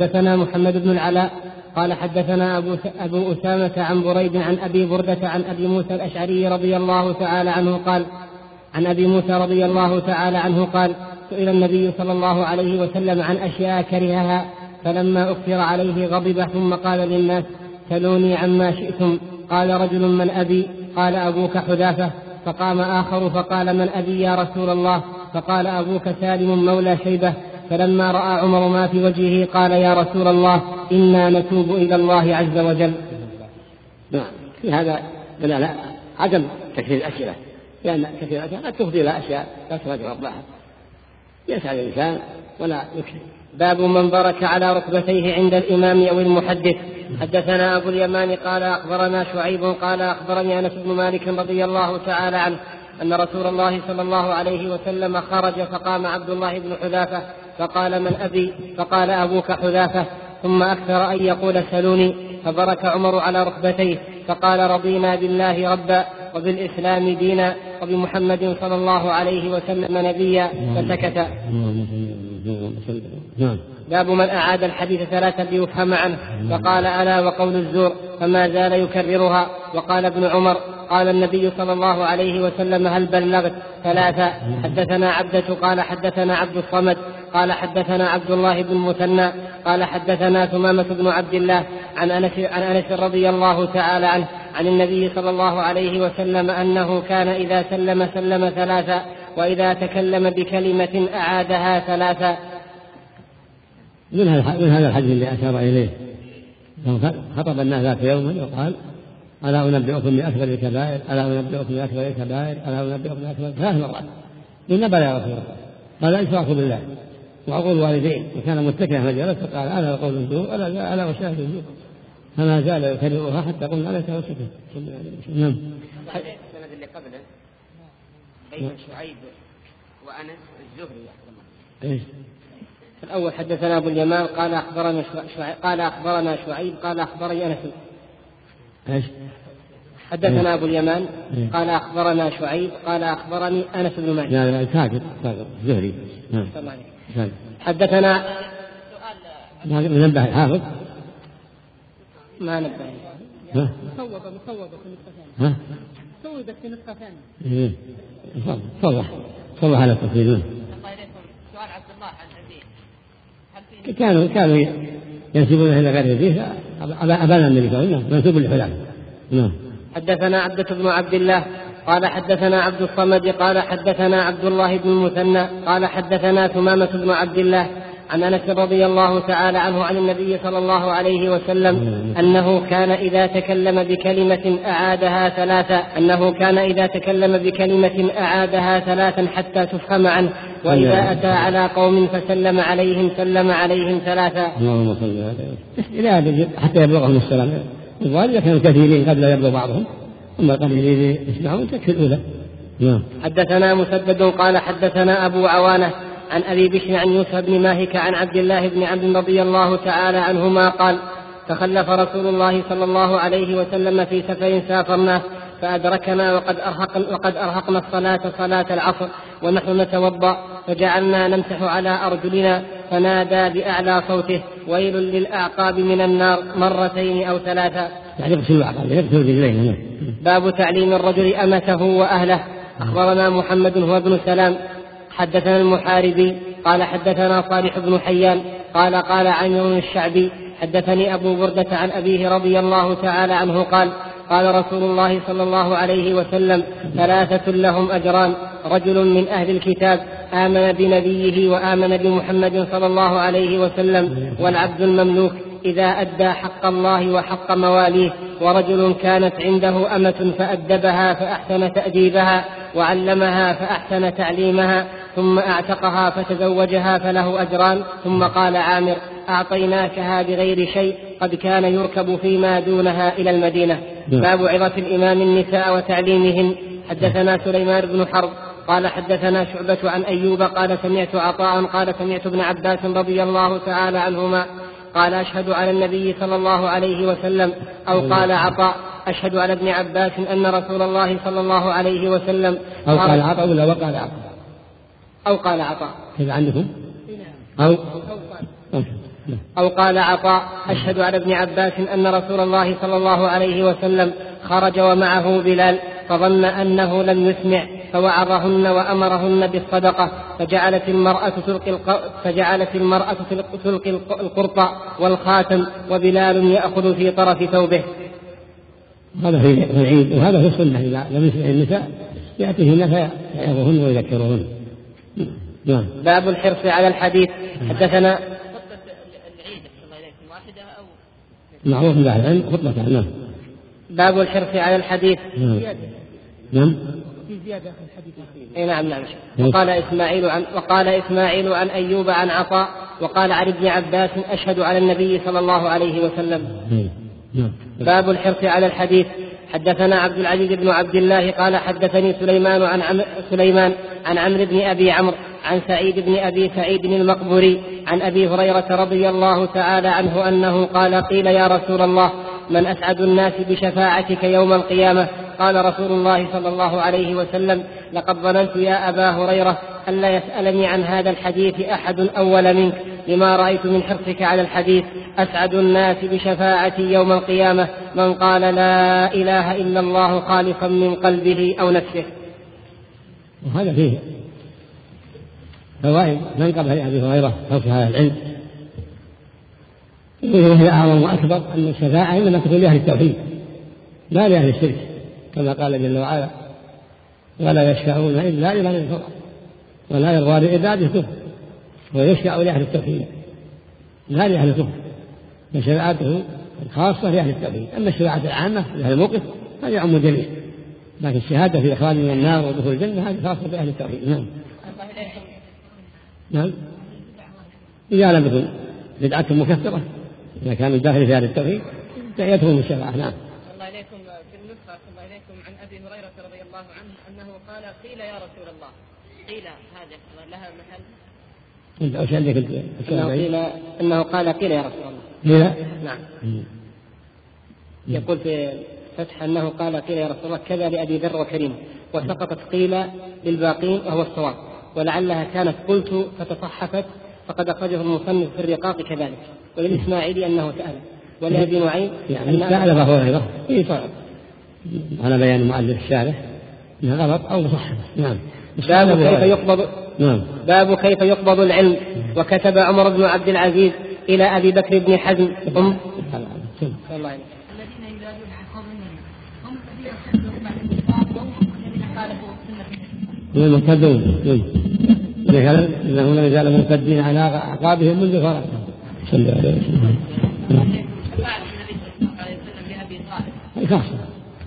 حدثنا محمد بن العلاء قال حدثنا أبو, أبو أسامة عن بريد عن أبي بردة عن أبي موسى الأشعري رضي الله تعالى عنه قال عن أبي موسى رضي الله تعالى عنه قال سئل النبي صلى الله عليه وسلم عن أشياء كرهها فلما أكثر عليه غضب ثم قال للناس سلوني عما شئتم قال رجل من أبي قال أبوك حذافة فقام آخر فقال من أبي يا رسول الله فقال أبوك سالم مولى شيبة فلما رأى عمر ما في وجهه قال يا رسول الله إنا نتوب إلى الله عز وجل. نعم في هذا لا عدم تكثير الأسئلة لأن كثير الأسئلة قد تفضي إلى أشياء لا تراجع ربها يسأل الإنسان ولا يكثر باب من برك على ركبتيه عند الإمام أو المحدث. حدثنا أبو اليمان قال أخبرنا شعيب قال أخبرني أنس بن مالك رضي الله تعالى عنه أن رسول الله صلى الله عليه وسلم خرج فقام عبد الله بن حذافة فقال من أبي؟ فقال أبوك حذافة. ثم أكثر أن يقول سلوني. فبرك عمر على ركبتيه. فقال رضينا بالله ربا وبالإسلام دينا وبمحمد صلى الله عليه وسلم نبيا. فسكت. باب من أعاد الحديث ثلاثا ليفهم عنه. فقال ألا وقول الزور. فما زال يكررها. وقال ابن عمر قال النبي صلى الله عليه وسلم هل بلغت ثلاثة؟ حدثنا عبدة قال حدثنا عبد الصمد قال حدثنا عبد الله بن مثنى قال حدثنا ثمامة بن عبد الله عن أنس عن أنس رضي الله تعالى عنه عن النبي صلى الله عليه وسلم أنه كان إذا سلم سلم ثلاثا وإذا تكلم بكلمة أعادها ثلاثا من هذا الحديث اللي أشار إليه؟ خطب الناس ذات يوم وقال ألا أنبئكم بأكبر الكبائر؟ ألا أنبئكم بأكبر الكبائر؟ ألا أنبئكم بأكبر ثلاث مرات. قلنا بلى يا رسول الله. قال الإشراك بالله. وعقول الوالدين. وكان متكئا فجلس فقال ألا قول الزور. ألا ألا وشاهد الزور. فما زال يكررها حتى قلنا ليس وسكت نعم. السند اللي قبله بين شعيب وأنس الزهري إيش؟ الأول حدثنا أبو اليمان قال أخبرنا شعيب قال أخبرنا شعيب قال أخبرني أنس. إيش؟ حدثنا أبو اليمان إيه. قال أخبرنا شعيب قال أخبرني أنس بن مالك. لا لا ساكت ساكت زهري. نعم. حدثنا نبه الحافظ ما نبه. صوب مصوبة في نسخة ثانية. صوبت في نسخة ثانية. إيه. صلح صلح على التفصيل سؤال عبد الله عن أبيه. كانوا كانوا ينسبون إلى غير أبيه؟ أبانا النبي صلى الله عليه وسلم منسوب لحلال نعم. حدثنا عبدة بن عبد الله قال حدثنا عبد الصمد قال حدثنا عبد الله بن المثنى قال حدثنا ثمامة بن عبد الله عن انس رضي الله تعالى عنه عن النبي صلى الله عليه وسلم انه كان اذا تكلم بكلمة اعادها ثلاثا انه كان اذا تكلم بكلمة اعادها ثلاثا حتى تفهم عنه وإذا أتى على قوم فسلم عليهم سلم عليهم ثلاثا. اللهم صل على حتى يبلغهم السلام الظاهر كانوا كثيرين قبل يبلغ بعضهم أما قليلين يسمعون تكفي الاولى. نعم. حدثنا مسدد قال حدثنا أبو عوانة عن أبي بشر عن يوسف بن ماهك عن عبد الله بن عمرو رضي الله تعالى عنهما قال تخلف رسول الله صلى الله عليه وسلم في سفر سافرناه فأدركنا وقد أرهق وقد أرهقنا الصلاة صلاة العصر ونحن نتوضأ فجعلنا نمسح على أرجلنا فنادى بأعلى صوته ويل للأعقاب من النار مرتين أو ثلاثا. يعني رجليه باب تعليم الرجل أمته وأهله. أخبرنا محمد هو ابن سلام حدثنا المحاربي قال حدثنا صالح بن حيان قال قال عمرو الشعبي حدثني أبو بردة عن أبيه رضي الله تعالى عنه قال قال رسول الله صلى الله عليه وسلم ثلاثة لهم أجران رجل من أهل الكتاب آمن بنبيه وآمن بمحمد صلى الله عليه وسلم والعبد المملوك. إذا أدى حق الله وحق مواليه ورجل كانت عنده أمة فأدبها فأحسن تأديبها وعلمها فأحسن تعليمها ثم أعتقها فتزوجها فله أجران ثم قال عامر أعطيناكها بغير شيء قد كان يركب فيما دونها إلى المدينة نعم. باب عظة الإمام النساء وتعليمهن حدثنا سليمان بن حرب قال حدثنا شعبة عن أيوب قال سمعت عطاء قال سمعت ابن عباس رضي الله تعالى عنهما قال أشهد على النبي صلى الله عليه وسلم أو قال عطاء أشهد على ابن عباس أن رسول الله صلى الله عليه وسلم أو قال عطاء ولا وقال عطاء؟ أو قال عطاء. كذا عندكم؟ أو أو قال عطاء أشهد على ابن عباس أن رسول الله صلى الله عليه وسلم خرج ومعه بلال فظن أنه لم يسمع. فوعظهن وأمرهن بالصدقة فجعلت المرأة تلقي فجعلت المرأة تلقي القرط والخاتم وبلال يأخذ في طرف ثوبه. هذا في العيد وهذا في السنة إذا لم يسمع النساء يأتيهن فيعظهن ويذكرهن. نعم. باب الحرص على الحديث حدثنا معروف عند أهل العلم خطبة نعم باب الحرص على الحديث نعم نعم في زيادة في الحديث. اي نعم نعم. وقال إسماعيل عن وقال إسماعيل عن أيوب عن عطاء وقال عن ابن عباس أشهد على النبي صلى الله عليه وسلم. نعم. باب الحرص على الحديث. حدثنا عبد العزيز بن عبد الله قال حدثني سليمان عن عم سليمان عن عمرو بن أبي عمرو عن سعيد بن أبي سعيد المقبري عن أبي هريرة رضي الله تعالى عنه أنه قال قيل يا رسول الله من أسعد الناس بشفاعتك يوم القيامة قال رسول الله صلى الله عليه وسلم لقد ظننت يا أبا هريرة الا يسألني عن هذا الحديث أحد أول منك لما رأيت من حرصك على الحديث أسعد الناس بشفاعتي يوم القيامة من قال لا إله إلا الله خالصا من قلبه أو نفسه. وهذا فيه فوائد من قبل أبي هريرة حرص هذا العلم. وهي أعظم وأكبر أن الشفاعة إنما تكون لأهل التوحيد لا لأهل الشرك. كما قال جل وعلا ولا يشفعون إلا لمن ارتضى ولا يرضى لعباده كفر ويشفع لأهل التوحيد لا لأهل الكفر فشفاعته الخاصة لأهل التوحيد. أما الشفاعة العامة لأهل الموقف هذه يعم الجميع لكن الشهادة في اخراج من النار ودخول الجنة هذه خاصة بأهل التوحيد. نعم. نعم. إذا لم تكن بدعة مكثرة إذا كان من داخل في هذا التوحيد من الشفاعة. نعم. الله إليكم في النسخة الله إليكم عن أبي هريرة رضي الله عنه أنه قال قيل يا رسول الله. قيل هذا لها محل. إيش عندك إنه قيل إنه قال قيل يا رسول الله. قيل؟ نعم. يقول في فتح أنه قال قيل يا رسول الله كذا لأبي ذر وكريم. وسقطت قيل للباقين وهو الصواب. ولعلها كانت قلت فتصحفت فقد أخرجه المصنف في الرقاق كذلك. وللإسماعيلي أنه سأل. ولأبي نعيم يعني سأل أبا هريرة. في طلب على بيان المؤلف الشارح. غلط أو مصحف نعم. باب كيف يقبض نعم. باب كيف يقبض العلم. وكتب عمر بن عبد العزيز إلى أبي بكر بن حزم. ام الله الذين ينادون هم الذين المرتدون ذكر انهم لم يزالوا مرتدين على أعقابهم منذ فرقهم صلى الله عليه وسلم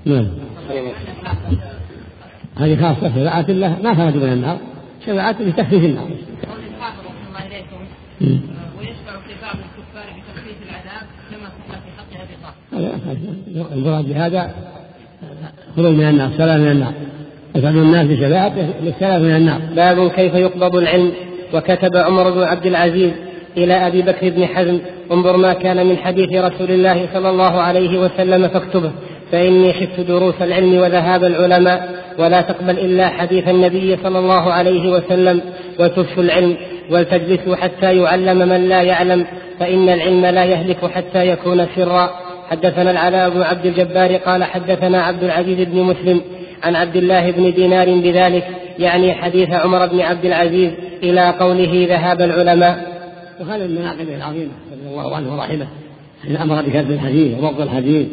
نعم. هذه خاصة شفاعة الله ما خرج من النار شفاعة لتخفيف النار. ويشفع في بعض الكفار بتخفيف العذاب كما في حق أبي طالب. المراد بهذا خروج من النار سلام من النار. يسأل الناس بشفاعته للسلام من النار. باب كيف يقبض العلم وكتب عمر بن عبد العزيز إلى أبي بكر بن حزم انظر ما كان من حديث رسول الله صلى الله عليه وسلم فاكتبه فإني خفت دروس العلم وذهاب العلماء. ولا تقبل إلا حديث النبي صلى الله عليه وسلم وتفشوا العلم ولتجلسوا حتى يعلم من لا يعلم فإن العلم لا يهلك حتى يكون سرا. حدثنا العلاء بن عبد الجبار قال حدثنا عبد العزيز بن مسلم عن عبد الله بن دينار بذلك يعني حديث عمر بن عبد العزيز إلى قوله ذهاب العلماء. وهذا من مناقبه العظيمة رضي الله عنه ورحمه حين أمر بكتب الحديث وضبط الحديث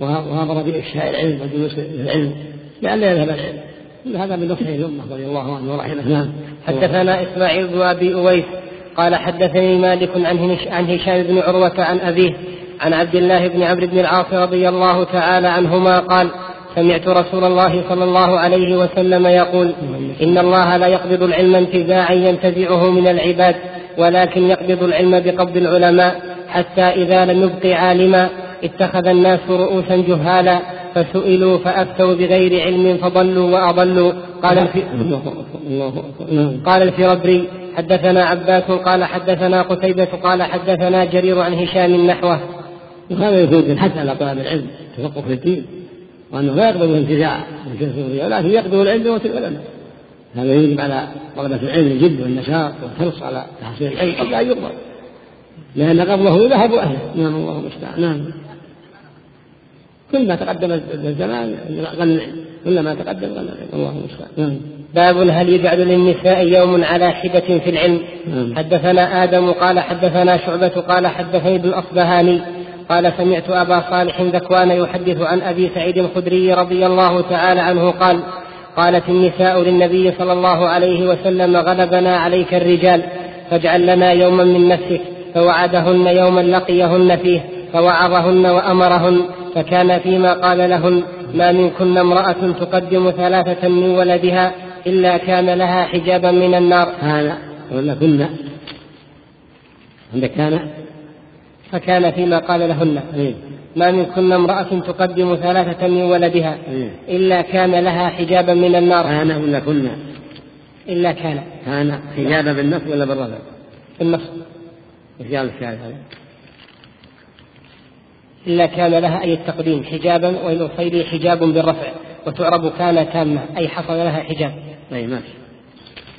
وأمر بإفشاء العلم والجلوس العلم. لئلا يذهب العلم كل هذا من نصحه الأمة رضي الله عنه ورحمه نعم حدثنا إسماعيل بن أبي أويس قال حدثني مالك عن هشام بن عروة عن أبيه عن عبد الله بن عمرو بن العاص رضي الله تعالى عنهما قال سمعت رسول الله صلى الله عليه وسلم يقول إن الله لا يقبض العلم انتزاعا ينتزعه من العباد ولكن يقبض العلم بقبض العلماء حتى إذا لم يبق عالما اتخذ الناس رؤوسا جهالا فسئلوا فأفتوا بغير علم فضلوا وأضلوا. قال الفي... قال الفربري حدثنا عباس قال حدثنا قتيبة قال حدثنا جرير عن هشام نحوه وهذا يكون الحث على طلب العلم تفقه في الدين وأنه لا يقبل الانتزاع من جنس ولكن يقبل العلم والعلماء هذا يجب على طلبة العلم الجد والنشاط والحرص على تحصيل العلم قبل أن يقبل لأن قبضه ذهب أهله نعم الله المستعان. نعم. كل ما تقدم الزمان غنى كل ما تقدم غنى الله المستعان. نعم. باب هل يجعل للنساء يوم على حدة في العلم؟ نعم. حدثنا آدم قال حدثنا شعبة قال حدثني ابن الأصبهاني قال سمعت أبا صالح ذكوان يحدث عن أبي سعيد الخدري رضي الله تعالى عنه قال قالت النساء للنبي صلى الله عليه وسلم غلبنا عليك الرجال فاجعل لنا يوما من نفسك فوعدهن يوما لقيهن فيه فوعظهن وأمرهن فكان فيما قال لهن ما منكن امرأة تقدم ثلاثة من ولدها إلا كان لها حجابا من النار هذا ولا كنا عندك كان فكان فيما قال لهن إيه؟ ما منكن امرأة تقدم ثلاثة من ولدها إيه؟ إلا كان لها حجابا من النار كان ولا كنا إلا كان كان حجابا بالنص ولا بالرفع؟ بالنص إيش قال الشاعر هذا؟ إلا كان لها أي التقديم حجابا وإن أصيلي حجاب بالرفع وتعرب كان تامة أي حصل لها حجاب. أي ماشي.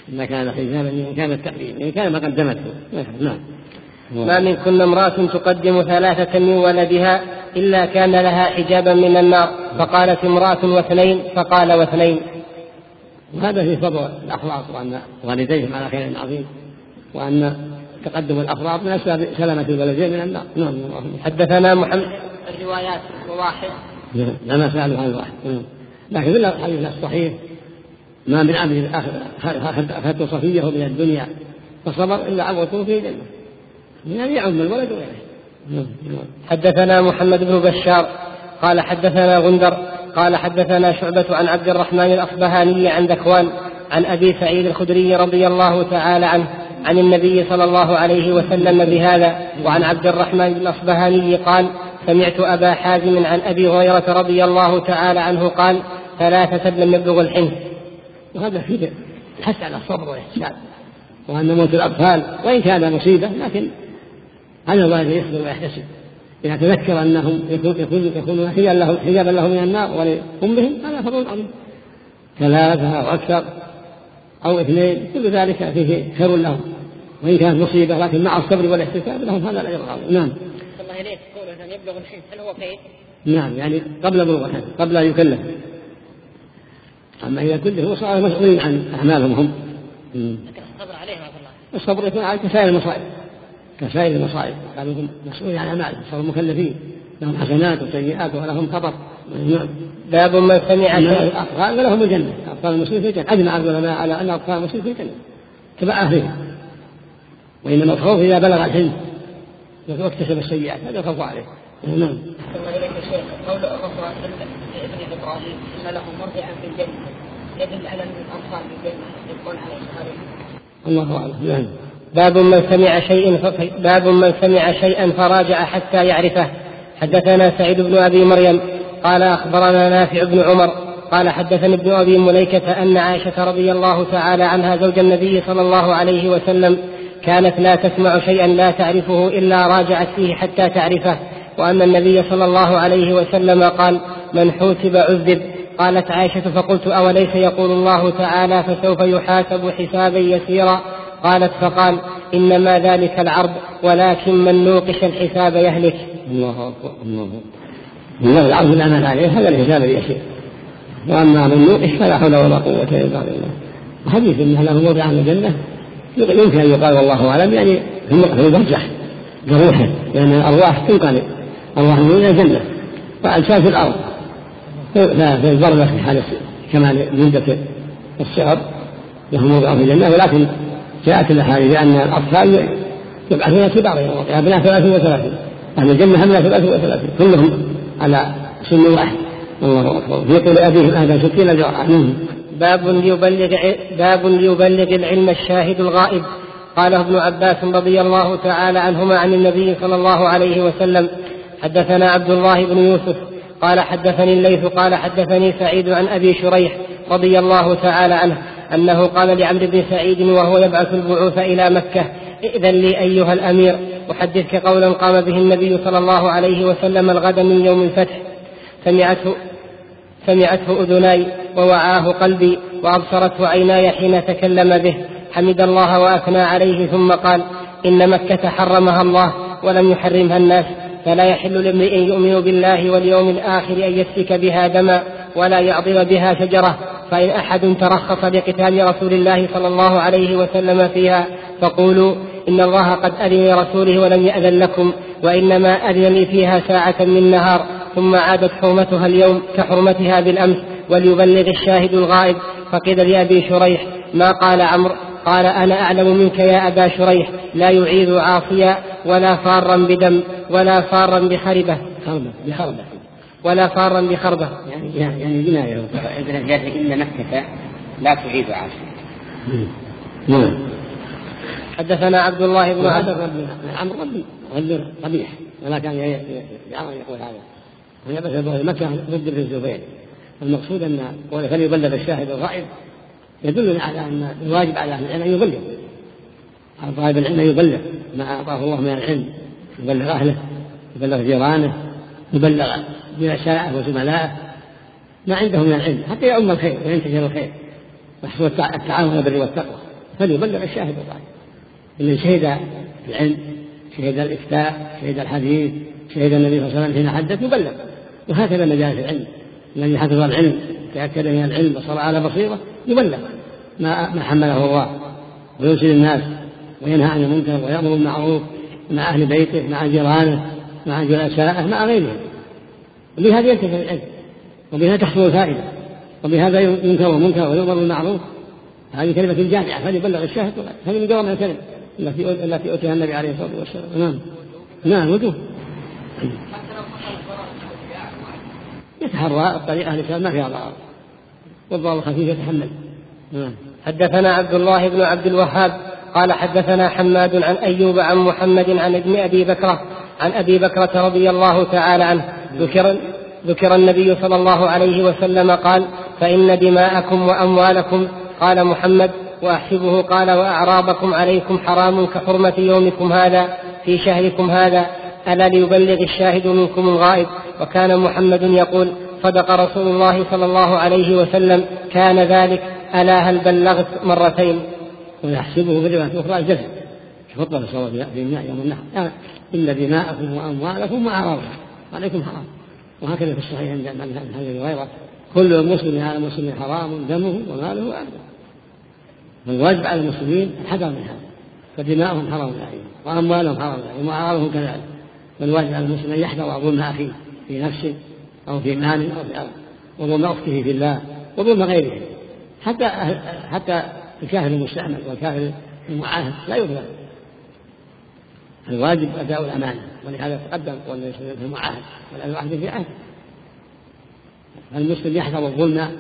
إلا كان حجابا إن كان التقديم إن كان ما قدمته. نعم. ما منكن امرأة تقدم ثلاثة من ولدها إلا كان لها حجابا من النار فقالت امرأة واثنين فقال واثنين. وهذا في فضل الأخلاق وأن والديهم على خير عظيم وأن تقدم الأفراد من أسباب سلامة الولدين من النار. نعم حدثنا محمد الروايات واحد. لا ما سألوا عن الواحد لكن في الحديث الصحيح ما من عبد أخذت صفية من الدنيا فصبر إلا عوضته في الجنة. يعني يعم الولد وغيره حدثنا محمد بن بشار قال حدثنا غندر قال حدثنا شعبة عن عبد الرحمن الأصبهاني عن ذكوان عن أبي سعيد الخدري رضي الله تعالى عنه عن النبي صلى الله عليه وسلم بهذا وعن عبد الرحمن بن الأصبهاني قال سمعت أبا حازم عن أبي هريرة رضي الله تعالى عنه قال ثلاثة لم يبلغ الحنث وهذا فيه الحث على الصبر والإحسان وأن موت الأطفال وإن كان مصيبة لكن على الوالد يصبر ويحتسب. إذا تذكر أنهم يكون يكونون حجابا له حجابا له من النار ولأمهم هذا فضل عظيم. ثلاثة أو أكثر أو اثنين كل ذلك فيه خير لهم. وإن كانت مصيبة لكن مع الصبر والاحتساب لهم هذا الأجر العظيم. نعم. الله إليك. قوله أن يبلغ الحلم هل هو كيف؟ نعم يعني قبل بلوغ الحلم قبل أن يكلف. أما إذا كلفوا صاروا مسؤولين عن أعمالهم هم. لكن الصبر عليهم الله. الصبر يكون على كسائر المصائب. كسائر المصائب. قالوا هم مسؤولين عن أعمالهم صاروا مكلفين. لهم حسنات وسيئات ولهم خطر نعم. باب من سمع الأطفال ولهم الجنة. أطفال المسلمين في الجنة. أجمع العلماء على أن أطفال المسلمين في الجنة. تبع أهلها وإنما الخوف إذا بلغ الحلم واكتسب السيئات هذا الخوف عليه. نعم. قول الرسول إبراهيم إن له مرجعا في الجنة يدل على في الجنة يبقون على الله أعلم. نعم. باب من سمع شيء باب من سمع شيئا فراجع حتى يعرفه. حدثنا سعيد بن أبي مريم قال أخبرنا نافع بن عمر قال حدثني ابن أبي مليكة أن عائشة رضي الله تعالى عنها زوج النبي صلى الله عليه وسلم كانت لا تسمع شيئا لا تعرفه إلا راجعت فيه حتى تعرفه. وان النبي صلى الله عليه وسلم قال من حوسب عذب. قالت عائشة فقلت أوليس يقول الله تعالى فسوف يحاسب حسابا يسيرا؟ قالت فقال إنما ذلك العرض ولكن من نوقش الحساب يهلك. الله أكبر الله أكبر. العرض العمل عليه هذا الحساب اليسير وأما من نوقش فلا حول ولا قوة إلا بالله. وحديث أنه له موضع عن الجنة يمكن أن يقال والله أعلم يعني في البرزخ كروحه لأن الأرواح تنقلب أرواح من الجنة وأجساد في الأرض. في البرزخ في حال كمال جلدة الصغر له موضع في الجنة ولكن جاءت الاحاديث بأن الأطفال يبعثون كبار يوم القيامة ابناء 33 أهل الجنة ابناء 33 كلهم على سن واحد. الله أكبر. في قول أبيهم اهدى ستين ذراعا باب ليبلغ باب ليبلغ العلم الشاهد الغائب. قاله ابن عباس رضي الله تعالى عنهما عن النبي صلى الله عليه وسلم حدثنا عبد الله بن يوسف قال حدثني الليث قال حدثني سعيد عن أبي شريح رضي الله تعالى عنه أنه قال لعمرو بن سعيد وهو يبعث البعوث إلى مكة ائذن لي أيها الأمير أحدثك قولا قام به النبي صلى الله عليه وسلم الغد من يوم الفتح. سمعته سمعته أذناي ووعاه قلبي وأبصرته عيناي حين تكلم به. حمد الله وأثنى عليه ثم قال إن مكة حرمها الله ولم يحرمها الناس. فلا يحل لامرئ يؤمن بالله واليوم الآخر أن يسفك بها دما ولا يعضل بها شجرة. فإن أحد ترخص لقتال رسول الله صلى الله عليه وسلم فيها فقولوا إن الله قد أذن لرسوله ولم يأذن لكم وإنما أذن لي فيها ساعة من نهار. ثم عادت حرمتها اليوم كحرمتها بالأمس وليبلغ الشاهد الغائب. فقيل لأبي شريح ما قال عمرو؟ قال أنا أعلم منك يا أبا شريح لا يعيذ عاصيا ولا فارا بدم ولا فارا بخربة خربة بخربة. ولا فارا بخربة. يعني يعني جناية إن مكة لا تعيد عاصيا. نعم. حدثنا عبد الله بن عمرو قبيح ولا كان يقول هذا. مكة ضد الزبير. المقصود قوله فليبلغ الشاهد الغائب يدلنا على ان الواجب على أهل العلم أن يبلغ. على طالب العلم أن يبلغ ما أعطاه الله من العلم. يبلغ أهله يبلغ جيرانه يبلغ جلسائه وزملائه. ما عنده من العلم حتى يؤم الخير وينتشر الخير. ويحصل التعاون البر والتقوى. فليبلغ الشاهد الغائب اللي شهد العلم شهد الإفتاء شهد الحديث شهد النبي صلى الله عليه وسلم حين حدث يبلغ. وهكذا مجالس العلم. الذي حفظ العلم تأكد من العلم وصار على بصيرة يبلغ ما ما حمله الله ويرسل الناس وينهى عن المنكر ويأمر بالمعروف مع أهل بيته مع جيرانه مع جلسائه مع غيرهم. وبهذا ينتفع العلم وبهذا تحصل الفائدة وبهذا ينكر المنكر ويؤمر بالمعروف. هذه كلمة جامعة فليبلغ الشاهد هذه من جوامع الكلم التي التي أوتيها النبي عليه الصلاة والسلام. نعم نعم وجوه. يتحرى الطريقة التي ما فيها ضرر. والضرر الخفيف يتحمل. نعم. حدثنا عبد الله بن عبد الوهاب قال حدثنا حماد عن أيوب عن محمد عن ابن أبي بكرة عن أبي بكرة رضي الله تعالى عنه. ذكر ذكر النبي صلى الله عليه وسلم قال فإن دماءكم وأموالكم قال محمد وأحسبه قال وأعراضكم عليكم حرام كحرمة يومكم هذا في شهركم هذا. ألا ليبلغ الشاهد منكم الغائب؟ وكان محمد يقول صدق رسول الله صلى الله عليه وسلم كان ذلك ألا هل بلغت مرتين؟ ويحسبه في رواية أخرى الجزم. خطبة صلى في الماء يوم النحر. يعني إن دماءكم وأموالكم وأعراضكم. عليكم حرام. وهكذا في الصحيح عند هذه هريرة. كل مسلم على مسلم حرام دمه وماله وأهله. فالواجب على المسلمين الحذر من هذا. فدماؤهم حرام عليهم وأموالهم حرام عليهم وأعراضهم كذلك. فالواجب على المسلم أن يحذر ظلم أخيه. في نفسه أو في مال أو في أرض وظلم أخته في الله وظلم غيره. حتى حتى الكافر المستعمل والكافر المعاهد لا يظلم الواجب أداء الأمانة ولهذا تقدم قول في المعاهد والأمر واحد في عهد. المسلم يحذر الظلم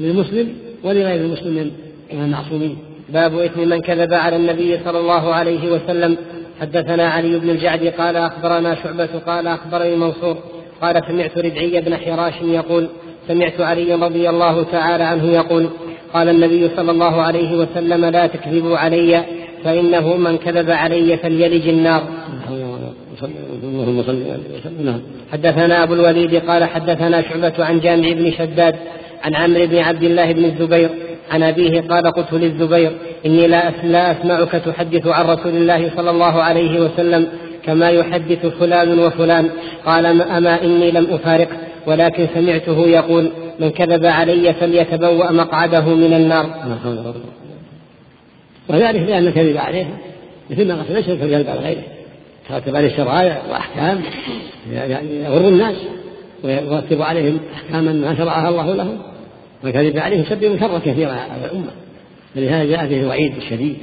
للمسلم ولغير المسلم من المعصومين. باب إثم من كذب على النبي صلى الله عليه وسلم. حدثنا علي بن الجعد قال أخبرنا شعبة قال أخبرني منصور قال سمعت ربعي بن حراش يقول سمعت علي رضي الله تعالى عنه يقول قال النبي صلى الله عليه وسلم لا تكذبوا علي فإنه من كذب علي فليلج النار. اللهم صل وسلم حدثنا أبو الوليد قال حدثنا شعبة عن جامع بن شداد عن عمرو بن عبد الله بن الزبير عن أبيه قال قلت للزبير إني لا لا أسمعك تحدث عن رسول الله صلى الله عليه وسلم كما يحدث فلان وفلان قال أما إني لم أفارقه ولكن سمعته يقول من كذب علي فليتبوأ مقعده من النار وذلك لأن الكذب عليه مثل ما قال ليس الكذب على غيره ترتب عليه شرائع وأحكام يعني يغر الناس ويرتب عليهم أحكاما ما شرعها الله لهم. والكذب عليه يسبب شرا كثيرا على الأمة. فلهذا جاء فيه الوعيد الشديد.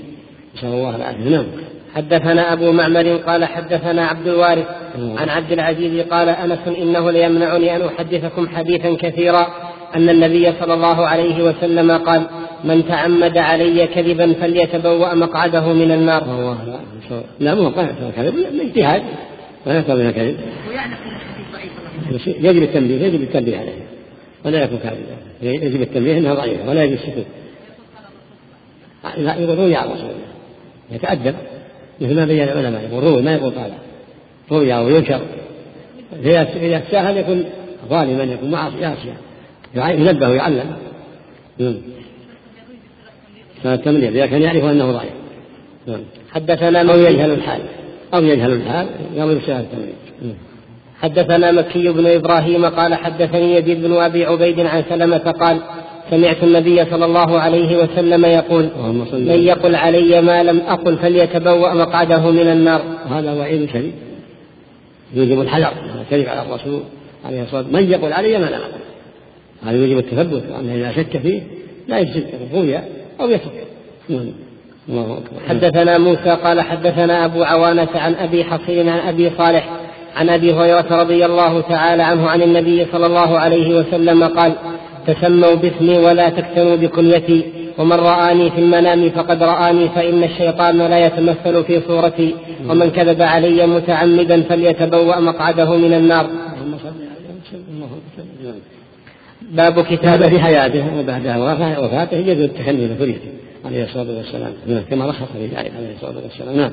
نسأل الله العافية. نعم. حدثنا أبو معمر قال حدثنا عبد الوارث عن عبد العزيز قال أنس إنه ليمنعني أن أحدثكم حديثا كثيرا أن النبي صلى الله عليه وسلم قال من تعمد علي كذبا فليتبوأ مقعده من النار. الله لا مو كذب اجتهاد ولا يكون منها كذب. يجب التنبيه يجب التنبيه عليه ولا يكون كاذبا. يجب التنبيه انها ضعيفه ولا يجب السكوت يقول روي عن رسول الله يتأدب. مثل ما بين العلماء يقول روي ما يقول قال. روي أو ينكر إذا تساهل يكون ظالما يكون معصيا ينبه ويعلم التمليح إذا كان يعرف أنه ضعيف. حدثنا أو يجهل الحال. أو يجهل الحال يضرب شهادة التمريض حدثنا مكي بن إبراهيم قال حدثني يزيد بن أبي عبيد عن سلمة قال سمعت النبي صلى الله عليه وسلم يقول من يقل علي ما لم أقل فليتبوأ مقعده من النار. وهذا وعيد شديد يوجب الحذر الكذب على الرسول عليه الصلاة والسلام. من يقول علي ما لم أقل. هذا يوجب التثبت وأنه إذا شك فيه لا يجزم روي أو يترك. نعم. حدثنا موسى قال حدثنا أبو عوانة عن أبي حصين عن أبي صالح عن أبي هريرة رضي الله تعالى عنه عن النبي صلى الله عليه وسلم قال تسموا باسمي ولا تكتنوا بكنيتي ومن رآني في المنام فقد رآني فإن الشيطان لا يتمثل في صورتي ومن كذب علي متعمدا فليتبوأ مقعده من النار. باب كتابة في حياته وبعد وفاته يجوز التكلم بكنيته عليه الصلاة والسلام. نعم، كما رخص في عليه الصلاة والسلام. نعم.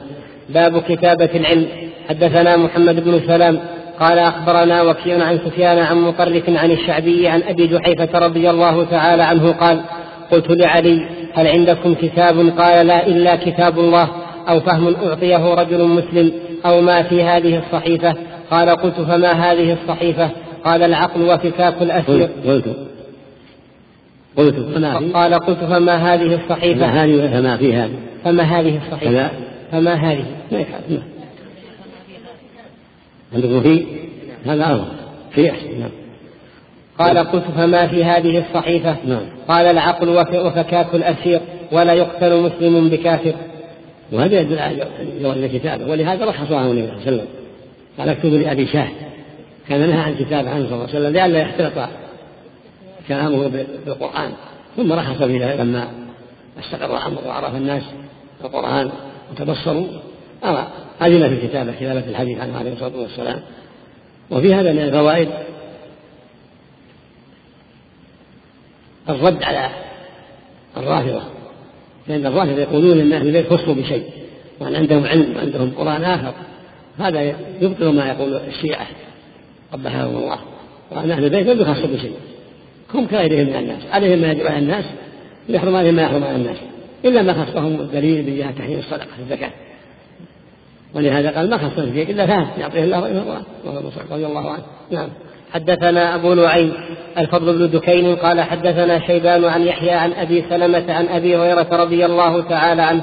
باب كتابة العلم. حدثنا محمد بن سلام قال أخبرنا وكيع عن سفيان عن مطرف عن الشعبي عن أبي جحيفة رضي الله تعالى عنه قال قلت لعلي هل عندكم كتاب؟ قال لا إلا كتاب الله أو فهم أعطيه رجل مسلم أو ما في هذه الصحيفة؟ قال قلت فما هذه الصحيفة؟ قال العقل وفكاك الأسير. قلت قلت فما قال قلت فما هذه الصحيفة؟ فما هذه فما في هذه فما هذه الصحيفة؟ فما هذه؟ ما في هذا أمر في أحسن نعم. قال قلت فما في هذه الصحيفة؟ نعم. قال العقل وفكاك الأسير ولا يقتل مسلم بكافر. وهذا يدل على الكتابة. ولهذا رخص عنه النبي صلى الله عليه وسلم. قال اكتبوا لأبي شاه كان نهى عن كتابة عنه صلى الله عليه وسلم لئلا يختلط كلامه بالقرآن. ثم رخص في ذلك لما استقر الأمر وعرف الناس القرآن وتبصروا. أرى أذن في الكتابة كتابة الحديث عنه عليه الصلاة والسلام. وفي هذا من الفوائد الرد على الرافضة فإن الرافضة يقولون أن أهل البيت خصوا بشيء وأن عندهم علم وعندهم قرآن آخر. هذا يبطل ما يقول الشيعة قبحهم الله وأن أهل البيت لم يخصوا بشيء. هم كغيرهم من الناس عليهم ما يجب على الناس ويحرم عليهم ما يحرم على الناس إلا ما خصهم الدليل بجهة تحريم الصدقة الزكاة. ولهذا قال ما خصنا فيك إلا فهم يعطيه الله رحمه الله رضي الله عنه. نعم. حدثنا أبو نعيم الفضل بن دكين قال حدثنا شيبان عن يحيى عن أبي سلمة عن أبي هريرة رضي الله تعالى عنه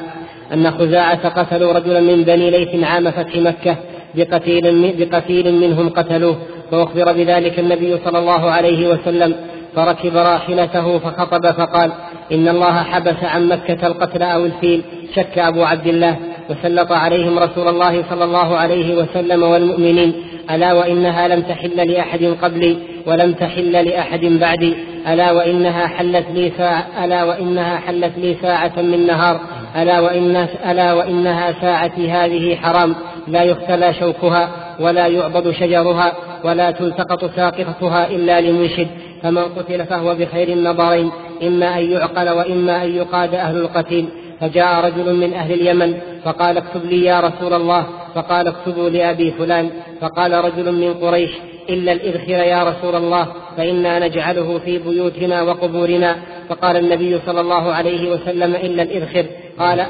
أن خزاعة قتلوا رجلا من بني ليث عام فتح مكة بقتيل, من بقتيل منهم قتلوه فأخبر بذلك النبي صلى الله عليه وسلم فركب راحلته فخطب فقال إن الله حبس عن مكة القتل أو الفيل. شك أبو عبد الله وسلط عليهم رسول الله صلى الله عليه وسلم والمؤمنين ألا وإنها لم تحل لأحد قبلي ولم تحل لأحد بعدي ألا وإنها حلت لي ساعة ألا وإنها حلت لي ساعة من نهار ألا وإن ألا وإنها ساعتي هذه حرام لا يختلى شوكها ولا يعبد شجرها ولا تلتقط ساقطتها إلا لمنشد فمن قتل فهو بخير النظرين إما أن يعقل وإما أن يقاد أهل القتيل. فجاء رجل من أهل اليمن فقال اكتب لي يا رسول الله فقال اكتبوا لأبي فلان فقال رجل من قريش إلا الإذخر يا رسول الله فإنا نجعله في بيوتنا وقبورنا فقال النبي صلى الله عليه وسلم إلا الإذخر قال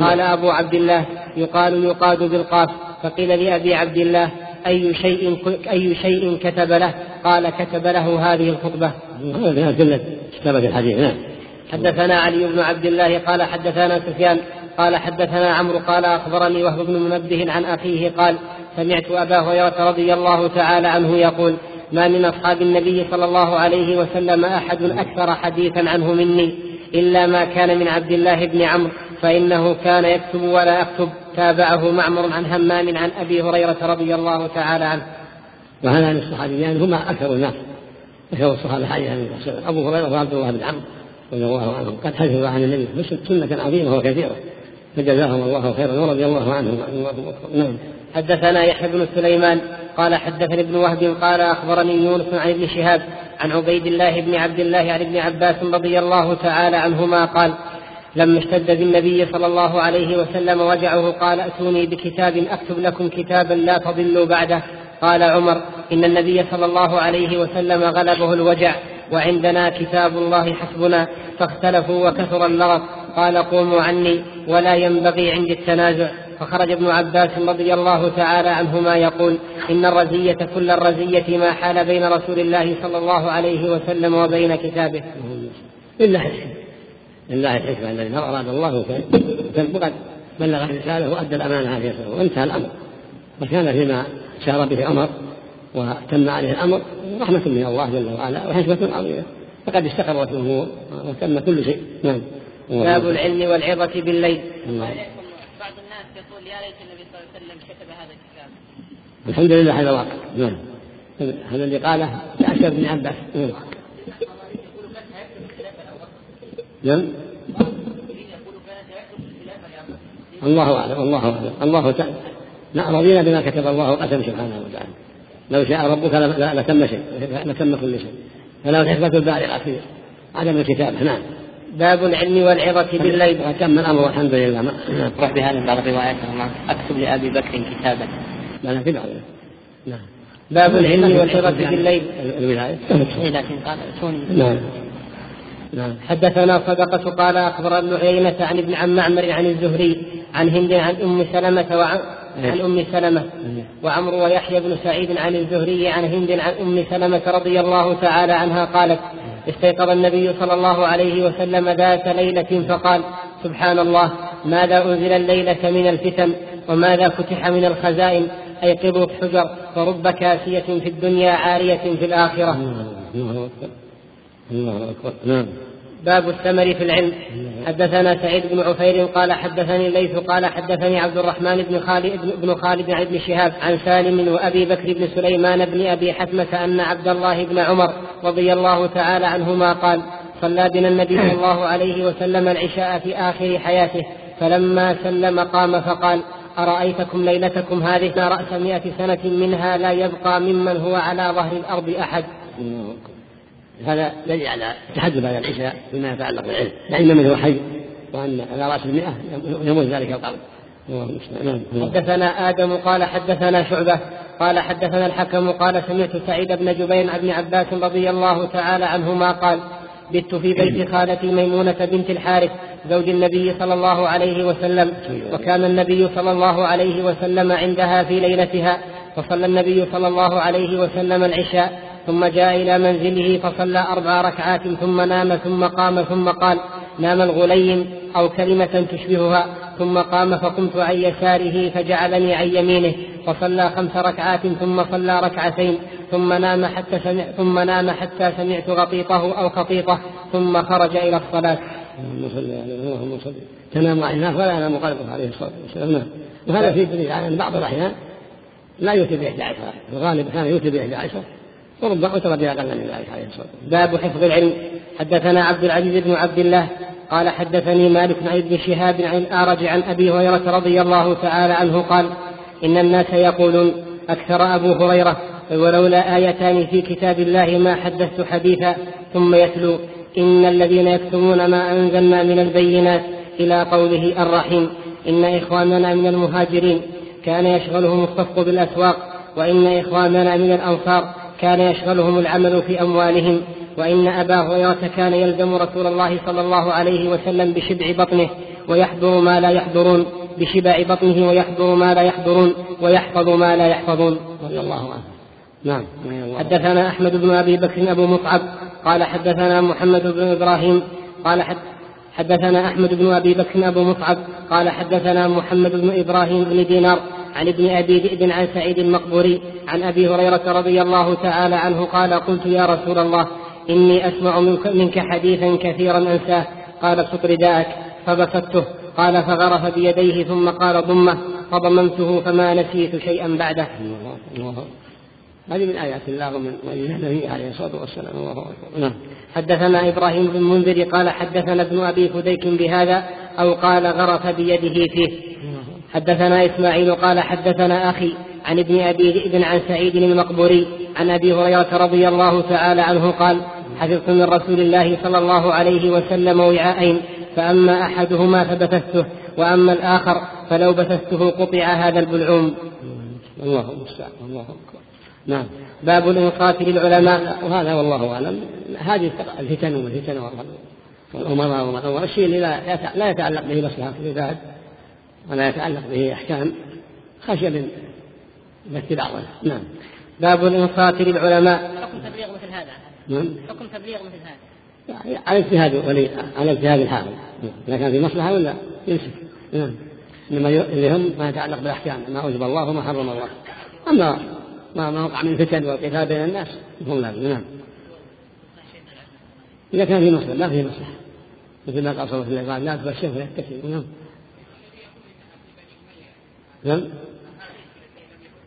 قال أبو عبد الله يقال يقاد بالقاف فقيل لأبي عبد الله أي شيء أي شيء كتب له قال كتب له هذه الخطبة. هذه كتابة الحديث نعم. حدثنا علي بن عبد الله قال حدثنا سفيان قال حدثنا عمرو قال أخبرني وهب بن منبه عن أخيه قال سمعت أبا هريرة رضي الله تعالى عنه يقول ما من أصحاب النبي صلى الله عليه وسلم أحد أكثر حديثا عنه مني إلا ما كان من عبد الله بن عمرو فإنه كان يكتب ولا أكتب. تابعه معمر عن همام عن أبي هريرة رضي الله تعالى عنه. وهذان الصحابيان هما أكثر الناس أكثر الصحابة حديثا أبو هريرة وعبد الله بن عمرو. رضي الله عنهم. قد حفظ عن النبي سنة عظيمة وكثيرة. فجزاهم الله خيرا ورضي الله عنهم. نعم. حدثنا يحيى بن سليمان قال حدثني ابن وهب قال أخبرني يونس عن ابن شهاب عن عبيد الله بن عبد الله عن ابن عباس رضي الله تعالى عنهما قال لما اشتد بالنبي صلى الله عليه وسلم وجعه قال أتوني بكتاب أكتب لكم كتابا لا تضلوا بعده. قال عمر إن النبي صلى الله عليه وسلم غلبه الوجع. وعندنا كتاب الله حسبنا فاختلفوا وكثر اللغط قال قوموا عني ولا ينبغي عندي التنازع فخرج ابن عباس رضي الله تعالى عنهما يقول إن الرزية كل الرزية ما حال بين رسول الله صلى الله عليه وسلم وبين كتابه لله الحكمة لله الحكمة الذي ما أراد الله فقد بلغ الرسالة وأدى الأمانة عليه وانتهى الأمر وكان فيما سار به عمر وتم عليه الأمر رحمة من الله جل وعلا وحكمة عظيمة. فقد استقرت الأمور وتم كل شيء. نعم. باب العلم والعظة بالليل. الله. بعض الناس يقول يا ليت النبي صلى الله عليه وسلم كتب هذا الكتاب. الحمد لله هذا واقع نعم. هذا اللي قاله تأشر ابن عباس. نعم. نعم. الله أعلم. الله أعلم. الله تعالى. لا رضينا بما كتب الله وقسم سبحانه وتعالى. لو شاء ربك لتم شيء لتم كل شيء. فله الحكمة البالغة في عدم الكتابة نعم. باب العلم والعظة بالليل. وتم الأمر والحمد لله. ما روح بهذا بعض الروايات. أكتب لأبي بكر كتابا. لا لا في بعض. نعم. باب العلم والعظة بالليل. الولاية. إيه لكن قال؟ نعم. نعم. حدثنا صدقة قال أخبر ابن عيينة عن ابن عم معمر عن الزهري عن هند عن أم سلمة وعن عن أم سلمة وعمرو ويحيى بن سعيد عن الزهري عن هند عن أم سلمة رضي الله تعالى عنها قالت استيقظ النبي صلى الله عليه وسلم ذات ليلة فقال سبحان الله ماذا أنزل الليلة من الفتن وماذا فتح من الخزائن؟ أيقظوا الحجر فرب كاسية في الدنيا عارية في الآخرة. الله أكبر الله أكبر نعم. باب الثمر في العلم. حدثنا سعيد بن عفير قال حدثني الليث قال حدثني عبد الرحمن بن خالد بن خالد عن ابن شهاب عن سالم وأبي بكر بن سليمان بن أبي حتمه أن عبد الله بن عمر رضي الله تعالى عنهما قال صلى بنا النبي صلى الله عليه وسلم العشاء في آخر حياته فلما سلم قام فقال أرأيتكم ليلتكم هذه؟ رأس مئة سنة منها لا يبقى ممن هو على ظهر الأرض أحد. أكبر هذا دليل على تحدث بعد العشاء فيما يتعلق بالعلم. العلم من هو حي وأن على رأس المئة يموت ذلك القلب. حدثنا آدم قال حدثنا شعبة قال حدثنا الحكم قال سمعت سعيد بن جبير عن ابن عباس رضي الله تعالى عنهما قال بت في بيت خالتي ميمونة بنت الحارث زوج النبي صلى الله عليه وسلم وكان النبي صلى الله عليه وسلم عندها في ليلتها فصلى النبي صلى الله عليه وسلم العشاء ثم جاء إلى منزله فصلى أربع ركعات ثم نام ثم قام ثم قال نام الغليم أو كلمة تشبهها ثم قام فقمت عن يساره فجعلني عن يمينه فصلى خمس ركعات ثم صلى ركعتين ثم نام حتى سمع ثم نام حتى سمعت غطيطه أو خطيطه ثم خرج إلى الصلاة. اللهم صل اللهم صل تنام عيناه ولا ينام قلبه عليه الصلاة والسلام. نعم. وهذا في دليل على أن بعض الأحيان لا يوتي بإحدى عشر الغالب كان يوتي بإحدى عشر. وربما أوتر بأقل من ذلك عليه الصلاة والسلام. باب حفظ العلم. حدثنا عبد العزيز بن عبد الله قال حدثني مالك عن ابن شهاب عن الأعرج عن أبي هريرة رضي الله تعالى عنه قال إن الناس يقولون أكثر أبو هريرة ولولا آيتان في كتاب الله ما حدثت حديثا. ثم يتلو إن الذين يكتمون ما أنزلنا من البينات إلى قوله الرحيم إن إخواننا من المهاجرين كان يشغلهم الصفق بالأسواق وإن إخواننا من الأنصار كان يشغلهم العمل في أموالهم وإن أبا هريرة كان يلزم رسول الله صلى الله عليه وسلم بشبع بطنه ويحضر ما لا يحضرون بشبع بطنه ويحضر ما لا يحضرون ويحفظ ما لا يحفظون. رضي الله عنه. نعم حدثنا أحمد بن أبي بكر أبو مصعب قال حدثنا محمد بن إبراهيم قال حد حدثنا أحمد بن أبي بكر أبو مصعب قال حدثنا محمد بن إبراهيم بن دينار عن ابن أبي ذئب عن سعيد المقبوري عن أبي هريرة رضي الله تعالى عنه قال قلت يا رسول الله إني أسمع منك, حديثا كثيرا أنساه قال ابسط رداءك فبسطته قال فغرف بيديه ثم قال ضمه فضممته فما نسيت شيئا بعده. هذه من آيات الله ومن النبي عليه الصلاة والسلام. الله نعم. حدثنا إبراهيم بن المنذر قال حدثنا ابن أبي فديك بهذا أو قال غرف بيده فيه. حدثنا إسماعيل قال حدثنا أخي عن ابن أبي ذئب عن سعيد المقبوري عن أبي هريرة رضي الله تعالى عنه قال حفظت من رسول الله صلى الله عليه وسلم وعاءين فأما أحدهما فبثثته وأما الآخر فلو بثثته قطع هذا البلعوم. الله المستعان الله أكبر. نعم. باب الإنصاف للعلماء. وهذا والله أعلم. هذه الفتن والفتن والأمراء والشيء اللي لا يتعلق به مصلحة العباد ولا يتعلق به أحكام خشية من الاتباع نعم. باب الإنصات للعلماء. حكم تبليغ مثل هذا. نعم. حكم تبليغ مثل هذا. يعني على اجتهاد ولي على اجتهاد الحاكم. إذا كان في مصلحة ولا يمسك. نعم. إنما اللي هم ما يتعلق بالأحكام ما اوجب الله وما حرم الله. أما ما ما وقع من فتن والقتال بين الناس هم لازم نعم. إذا كان في مصلحة لا فيه مصلحة. مثل ما قال صلى الله عليه وسلم لا تبشر فيتكل نعم. نعم.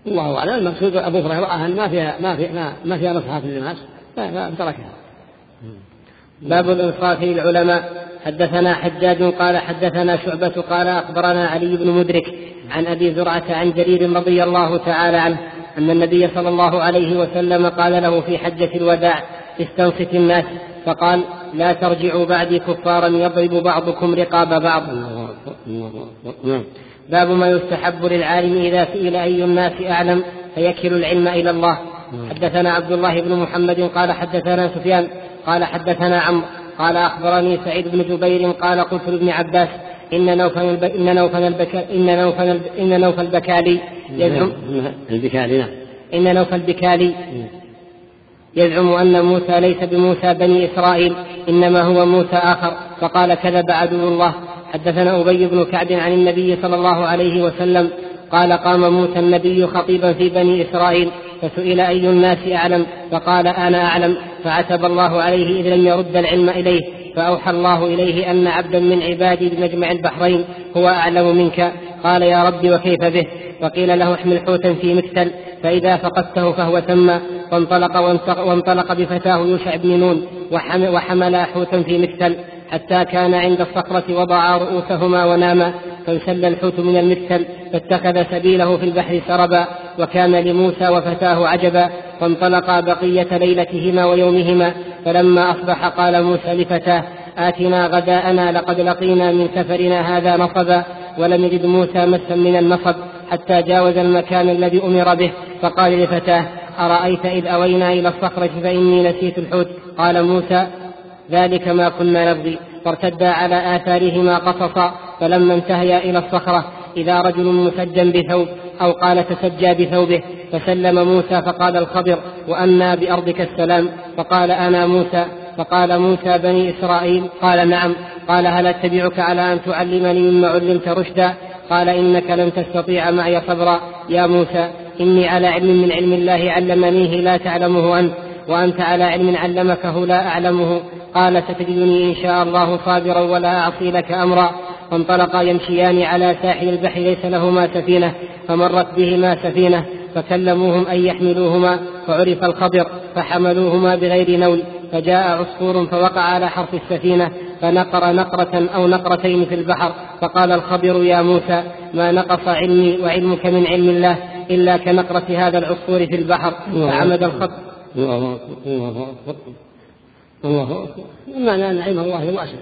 الله أعلم. المقصود أبو هريرة راى ان ما فيها ما فيها ما, ما فيها مصلحة للناس فتركها باب الإنصاف للعلماء حدثنا حجاج قال حدثنا شعبة قال أخبرنا علي بن مدرك عن أبي زرعة عن جرير رضي الله تعالى عنه أن النبي صلى الله عليه وسلم قال له في حجة الوداع استنصت الناس. فقال لا ترجعوا بعدي كفارا يضرب بعضكم رقاب بعض. باب ما يستحب للعالم إذا سئل أي الناس أعلم فيكل العلم إلى الله. حدثنا عبد الله بن محمد قال حدثنا سفيان قال حدثنا عمرو قال أخبرني سعيد بن جبير قال قلت لابن عباس إن نوفل الب... إن نوفل البكا... إن نوفل الب... إن نوفل البكالي يزعم. البكالي نعم. إن نوفل البكالي يزعم أن موسى ليس بموسى بني إسرائيل إنما هو موسى آخر فقال كذب عدو الله. حدثنا أبي بن كعب عن النبي صلى الله عليه وسلم قال قام موسى النبي خطيبا في بني إسرائيل فسئل أي الناس أعلم؟ فقال أنا أعلم. فعتب الله عليه إذ لم يرد العلم إليه. فأوحى الله إليه أن عبدا من عبادي بمجمع البحرين هو أعلم منك. قال يا رب وكيف به؟ وقيل له احمل حوتا في مكتل. فإذا فقدته فهو ثم. وانطلق وانطلق بفتاه يوشع بن نون وحمل حوتا في مكتل. حتى كان عند الصخرة وضعا رؤوسهما وناما فانسل الحوت من المكتل فاتخذ سبيله في البحر سربا وكان لموسى وفتاه عجبا فانطلقا بقية ليلتهما ويومهما. فلما أصبح قال موسى لفتاه آتنا غداءنا لقد لقينا من سفرنا هذا نصبا ولم يجد موسى مسا من النصب حتى جاوز المكان الذي أمر به. فقال لفتاه أرأيت إذ أوينا إلى الصخرة فإني نسيت الحوت؟ قال موسى ذلك ما كنا نبغي. فارتدا على آثارهما قصصا فلما انتهيا إلى الصخرة إذا رجل مسجى بثوب أو قال تسجى بثوبه فسلم موسى فقال الخضر وأنا بأرضك السلام فقال أنا موسى. فقال موسى بني إسرائيل قال نعم. قال هل أتبعك على أن تعلمني مما علمت رشدا؟ قال إنك لن تستطيع معي صبرا. يا موسى إني على علم من علم الله علمنيه لا تعلمه أنت وأنت على علم علمكه لا أعلمه. قال ستجدني إن شاء الله صابرا ولا أعصي لك أمرا. فانطلقا يمشيان على ساحل البحر ليس لهما سفينة. فمرت بهما سفينة فكلموهم أن يحملوهما فعرف الخبر فحملوهما بغير نول. فجاء عصفور فوقع على حرف السفينة فنقر نقرة أو نقرتين في البحر. فقال الخبر يا موسى ما نقص علمي وعلمك من علم الله إلا كنقرة هذا العصفور في البحر. فعمد الخبر الله الله الله معنى أن علم الله واسع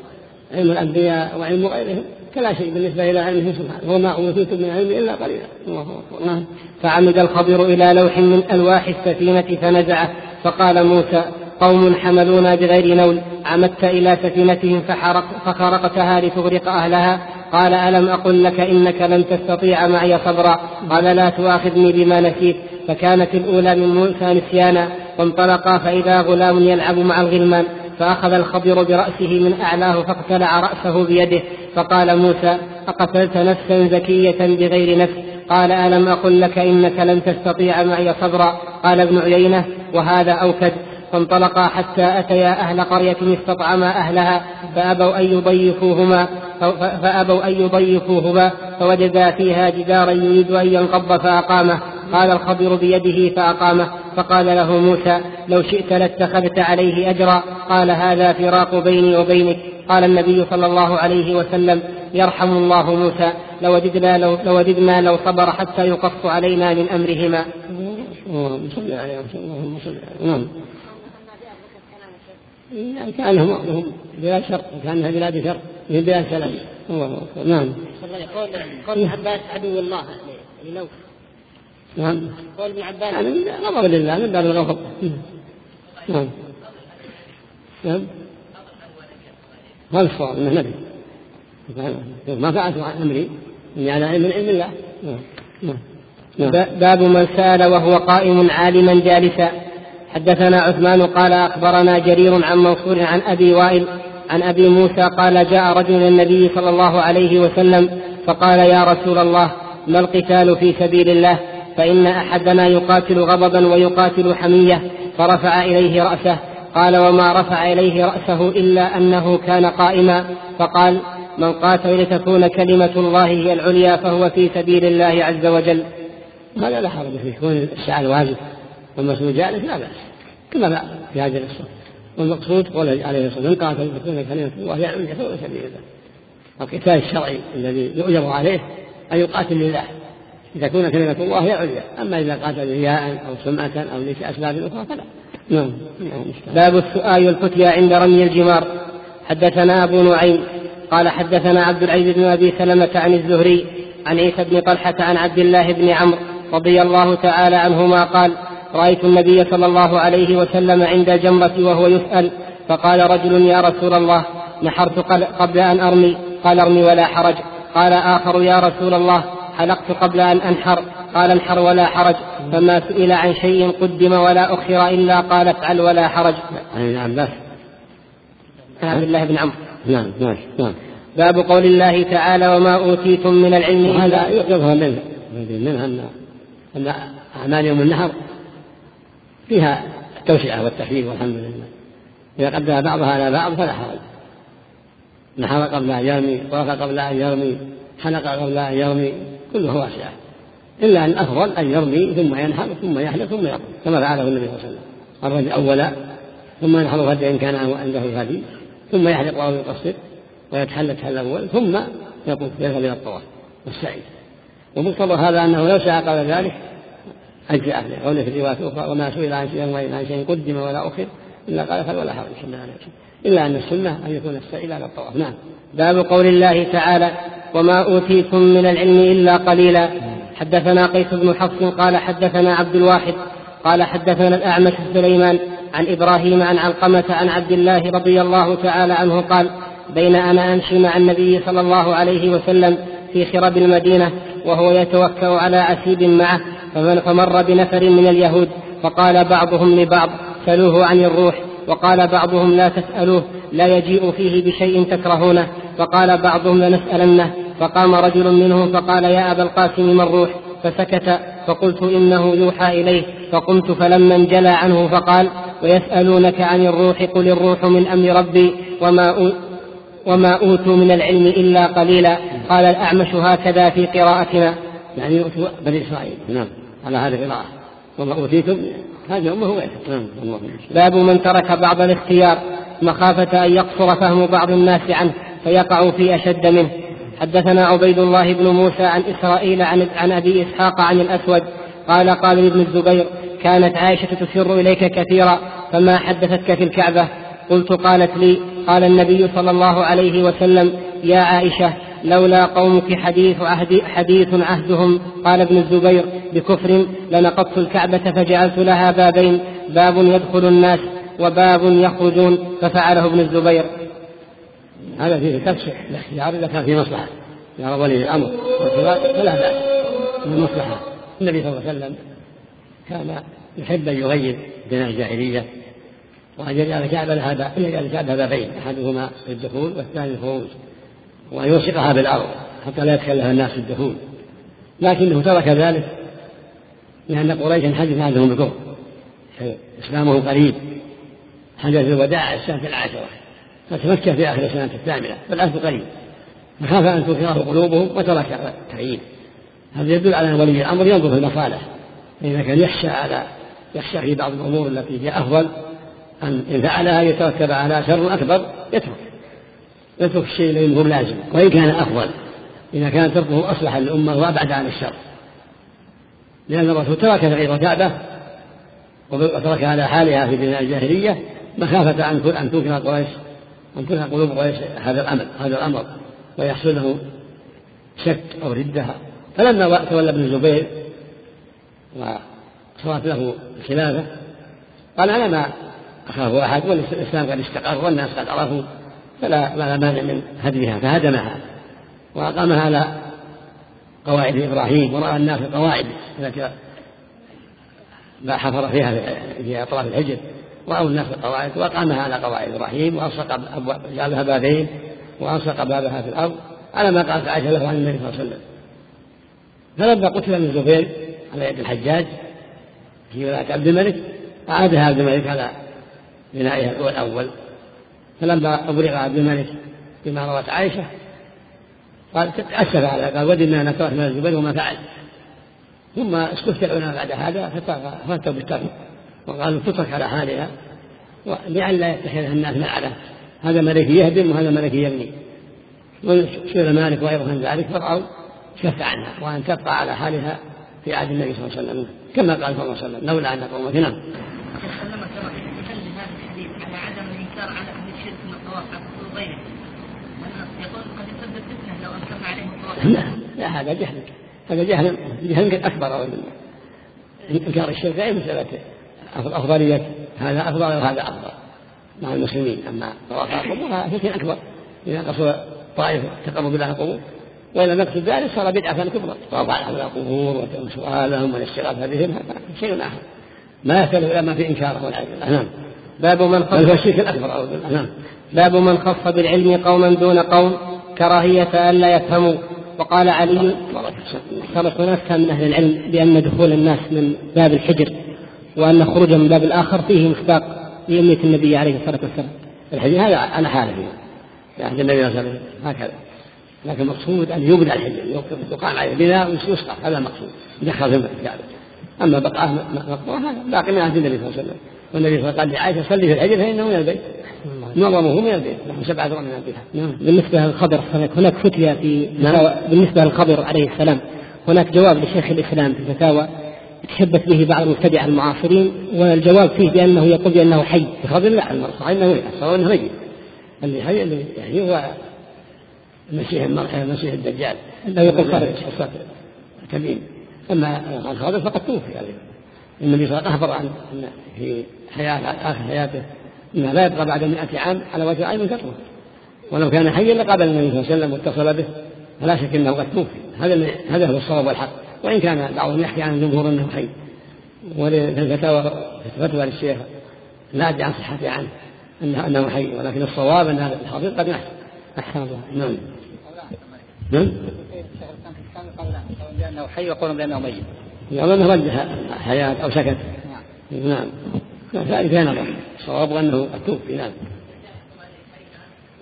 علم الأنبياء وعلم غيرهم كلا شيء بالنسبة إلى علمه سبحانه وما أوتيتم من علم إلا قليلا. الله نعم. فعمد الخضر إلى لوح من ألواح السفينة فنزعه فقال موسى قوم حملونا بغير نول عمدت إلى سفينتهم فحرق فخرقتها لتغرق أهلها. قال ألم أقل لك إنك لن تستطيع معي صبرا؟ قال لا تؤاخذني بما نسيت. فكانت الأولى من موسى نسيانا. وانطلقا فإذا غلام يلعب مع الغلمان فأخذ الخضر برأسه من أعلاه فاقتلع رأسه بيده فقال موسى أقتلت نفسا زكية بغير نفس؟ قال ألم أقل لك إنك لن تستطيع معي صبرا؟ قال ابن عيينة وهذا أوكد. فانطلقا حتى أتيا أهل قرية استطعما أهلها فأبوا أن يضيفوهما فأبوا أن يضيفوهما فوجدا فيها جدارا يريد أن ينقض فأقامه. قال الخضر بيده فأقامه فقال له موسى لو شئت لاتخذت عليه أجرا قال هذا فراق بيني وبينك قال النبي صلى الله عليه وسلم يرحم الله موسى لوجدنا لو, لوجدنا لو صبر حتى يقص علينا من أمرهما اللهم صل عليه اللهم صل نعم يعني كانهم لهم بلاد شر كانها بلاد شر من بلاد سلام. الله نعم قول قول عباس عدو الله. يعني لو نعم. قول ابن عباس. يعني غضب لله من باب الغضب. نعم. نعم. هذا الصواب إنه نبي؟ ما فعلت عن أمري. يعني علم من علم الله نعم. نعم. نعم. باب من سأل وهو قائم عالما جالسا. حدثنا عثمان قال أخبرنا جرير عن منصور عن أبي وائل عن أبي موسى قال جاء رجل النبي صلى الله عليه وسلم فقال يا رسول الله ما القتال في سبيل الله؟ فإن أحدنا يقاتل غضبا ويقاتل حمية فرفع إليه رأسه قال وما رفع إليه رأسه إلا أنه كان قائما فقال من قاتل لتكون كلمة الله هي العليا فهو في سبيل الله عز وجل هذا لا حرج فيه كون الساعة الواجب والمسؤول جالس لا بأس كما لا في هذه القصة. والمقصود قول عليه الصلاة والسلام قاتل تكون كلمة الله هي العليا فهو في سبيل الله القتال الشرعي الذي يؤجر عليه أن يقاتل لله. لتكون كلمة الله هي العليا أما إذا قاتل رياء أو سمعة أو لأسباب أخرى فلا. نعم. نعم باب السؤال والفتيا عند رمي الجمار. حدثنا أبو نعيم قال حدثنا عبد العزيز بن أبي سلمة عن الزهري عن عيسى بن طلحة عن عبد الله بن عمرو رضي الله تعالى عنهما قال رأيت النبي صلى الله عليه وسلم عند الجمرة وهو يسأل فقال رجل يا رسول الله نحرت قبل أن أرمي. قال أرمي ولا حرج. قال آخر يا رسول الله حلقت قبل أن أنحر؟ قال انحر ولا حرج. فما سئل عن شيء قدم ولا أخر إلا قال افعل ولا حرج. عن ابن عباس عن عبد الله بن عمرو. نعم نعم نعم. باب قول الله تعالى وما أوتيتم من العلم وهذا يظهر منه أن أن أعمال يوم النحر فيها التوسعة والتحليل والحمد لله. إذا قدم بعضها على بعض فلا حرج. نحر قبل أن يرمي طاف قبل أن يرمي. حلق قبل أن يرمي كله واسعة إلا أن الأفضل أن يرمي ثم ينحر ثم يحلق ثم يقضي كما فعله النبي صلى الله عليه وسلم. الرجل أولا ثم ينحر هدي إن كان عنده الهدي ثم يحلق أو يقصر التحلل الأول ثم يطوف يذهب إلى الطواف والسعي. ومقتضى هذا أنه لو سعى قبل ذلك أجزأ له قوله في الرواية الأخرى وما سئل عن شيء عن شيء قدم ولا أخر إلا قال فل ولا وسلم إلا أن السنة أن يكون السعي على الطواف نعم. باب قول الله تعالى وما أوتيتم من العلم إلا قليلا. حدثنا قيس بن حفص قال حدثنا عبد الواحد قال حدثنا الأعمش سليمان عن إبراهيم عن علقمة عن عبد الله رضي الله تعالى عنه قال بين أنا أمشي مع النبي صلى الله عليه وسلم في خرب المدينة وهو يتوكأ على عسيب معه فمر بنفر من اليهود فقال بعضهم لبعض سلوه عن الروح وقال بعضهم لا تسألوه لا يجيء فيه بشيء تكرهونه. فقال بعضهم لنسألنه فقام رجل منهم فقال يا أبا القاسم ما الروح فسكت فقلت إنه يوحى إليه فقمت فلما انجلى عنه فقال ويسألونك عن الروح قل الروح من أمر ربي وما وما أوتوا من العلم إلا قليلا. قال الأعمش هكذا في قراءتنا. يعني يؤتوا بني إسرائيل. نعم. على هذه القراءة. وما أوتيتم. هذه أمه نعم. الله باب من ترك بعض الاختيار. مخافة أن يقصر فهم بعض الناس عنه. فيقع في أشد منه. حدثنا عبيد الله بن موسى عن إسرائيل عن, عن أبي إسحاق عن الأسود قال قال لابن الزبير كانت عائشة تسر إليك كثيرا فما حدثتك في الكعبة؟ قلت قالت لي قال النبي صلى الله عليه وسلم يا عائشة لولا قومك حديث عهد حديث عهدهم قال ابن الزبير بكفر لنقضت الكعبة فجعلت لها بابين باب يدخل الناس وباب يخرجون ففعله ابن الزبير. هذا فيه تفسير الاختيار إذا كان في مصلحة. يرى ولي الأمر والخلاف فلا بأس. من المصلحة النبي صلى الله عليه وسلم كان يحب أن يغير بناء الجاهلية وأن يجعل الكعبة لها أن يجعل الكعبة بابين أحدهما للدخول والثاني للخروج وأن يلصقها بالأرض حتى لا يدخل لها الناس الدخول. لكنه ترك ذلك لأن قريشا حدث عندهم بالكفر إسلامه قريب. حدث الوداع السنة العاشرة. فتمكن في آخر السنة الثامنة والعهد قريب. فخاف أن تنكره قلوبهم وترك التغيير هذا يدل على أن ولي الأمر ينظر في المصالح. فإذا كان يخشى على يخشى في بعض الأمور التي هي أفضل أن إن فعلها يترتب على شر أكبر يترك. يترك الشيء الذي هو لازم. وإن كان أفضل إذا كان تركه أصلح للأمة وأبعد عن الشر. لأن الرسول ترك تغيير الكعبة وترك على حالها في بناء الجاهلية مخافة أن أن تنكر قريش. أن تنكر قلوب قريش هذا الأمر هذا الأمر. ويحصل له شك أو ردة. فلما تولى ابن الزبير وصارت له الخلافة قال أنا ما أخاف أحد والإسلام قد استقر والناس قد عرفوا فلا لا مانع من هدمها فهدمها وأقامها على قواعد إبراهيم ورأى الناس القواعد التي ما حفر فيها في أطراف الحجر رأوا الناس القواعد وأقامها على قواعد إبراهيم وألصق جعلها بابين وألصق بابها في الأرض على ما قالت عائشة له عن النبي صلى الله عليه وسلم. فلما قتل ابن الزبير على يد الحجاج في ولاية عبد الملك أعادها عبد الملك على بنائها الأول. فلما أبلغ عبد الملك بما روت عائشة قال تأسف على قال ودنا أن نكرت من الزبير وما فعل ثم استفتى العلماء بعد هذا فتوا بالترك. وقالوا تترك على حالها لئلا يتخذها الناس معله هذا ملك يهدم وهذا ملك يبني. وسئل مالك وغيره من ذلك فرأوا شف عنها وأن تبقى على حالها في عهد النبي صلى الله عليه وسلم. كما قال صلى الله عليه وسلم لولا أن قومك نعم. على عدم الإنكار على أهل الشرك من الطواف على غيره يقول قد يسبب فتنه لو أنكر عليهم الطواف. لا لا هذا جهل. هذا جهل جهل أكبر إنكار الشرك غير مساله افضليه هذا أفضل وهذا أفضل. مع المسلمين. أما طواف على القبور هذا فتنه أكبر. إذا قصد طائفه تقرب إلى القبور. وإذا نقصد ذلك صار بدعة كبرى. طواف على القبور وسؤالهم والاستغاثة بهم هذا شيء آخر. ما يختلف إلا ما في إنكاره والعياذ بالله. نعم. باب من خص الشرك الأكبر. نعم. باب من خص بالعلم قوما دون قوم كراهية ألا يفهموا. وقال علي ناس كان من أهل العلم بأن دخول الناس من باب الحجر. وأن خروجهم من باب الآخر فيه مصداق لأمية النبي عليه الصلاة والسلام. الحديث هذا على حاله في عهد النبي صلى الله عليه وسلم هكذا. لكن المقصود أن يبنى الحجر يقام عليه بناء ويسقط هذا المقصود. يدخل في الكعبة أما بقعة مقبورة هذا باقي من عهد النبي صلى الله عليه وسلم. والنبي صلى الله عليه وسلم قال لعائشة صلي في الحجر فإنه من البيت. معظمه من البيت. نحن سبعة أذرع من البيت. نعم. بالنسبة للخضر هناك فتية في نعم. بالنسبة للخضر عليه السلام هناك جواب لشيخ الإسلام في الفتاوى تشبث به بعض المبتدعة المعاصرين والجواب فيه بأنه يقول بأنه حي. الخضر لا المرصع أنه صار أنه ميت. اللي حي اللي يعني هو المسيح المسيح الدجال. إنه يقول خارج كبير أما الخضر فقد توفي عليه النبي صلى الله عليه وسلم أخبر عن في حياة آخر حياته إنه لا يبقى بعد مئة عام على وجه عين كثرة. ولو كان حيا لقابل النبي صلى الله عليه وسلم واتصل به فلا شك إنه قد توفي. هذا هذا هو الصواب والحق. وإن كان بعضهم يحكي عن الجمهور أنه حي وفي الفتاوى فتوى للشيخ لا أدري عن صحته عنه انه أنه حي ولكن الصواب أن هذا الحاضر قد يحصل. أحسن الله. نعم. نعم. بأنه حي ويقولون بأنه ميت يقول أنه رجح حياة أو سكت. نعم. ذلك لا نظر. الصواب أنه التوفي نعم.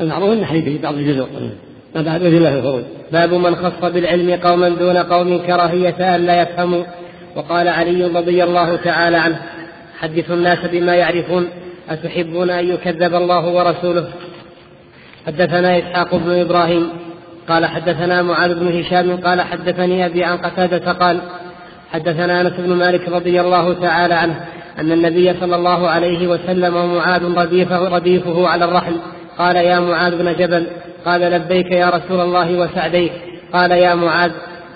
المعروف أنه حي في بعض الجزر بعد وجه الله الخروج. باب من خص بالعلم قوما دون قوم كراهية أن لا يفهموا وقال علي رضي الله تعالى عنه حدثوا الناس بما يعرفون أتحبون أن يكذب الله ورسوله؟ حدثنا إسحاق بن إبراهيم قال حدثنا معاذ بن هشام قال حدثني أبي عن قتادة قال حدثنا أنس بن مالك رضي الله تعالى عنه أن النبي صلى الله عليه وسلم ومعاذ رديفه, رديفه على الرحل قال يا معاذ بن جبل قال لبيك يا رسول الله وسعديك. قال يا معاذ.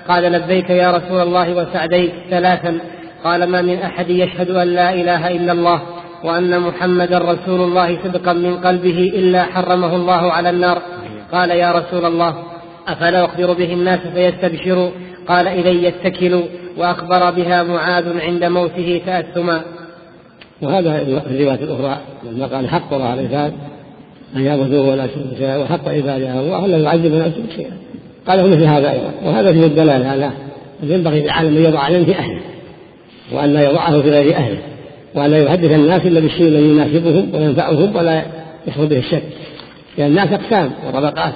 قال لبيك يا رسول الله وسعديك ثلاثا. قال ما من أحد يشهد أن لا إله إلا الله وأن محمدا رسول الله صدقا من قلبه إلا حرمه الله على النار. قال يا رسول الله أفلا أخبر به الناس فيستبشروا؟ قال إلي يتكلوا وأخبر بها معاذ عند موته تأثما وهذا الرواية الأخرى لما قال حق الله على العباد أن يعبدوه ولا شيئا وحق عباده الله لا يعذب يشرك شيئا قال مثل هذا أيضا وهذا فيه الدلالة على ينبغي للعالم أن يضع العلم في أهله وأن لا يضعه في غير أهله وأن لا يحدث الناس إلا بالشيء الذي يناسبهم وينفعهم ولا يحصل به الشك. لأن الناس أقسام وطبقات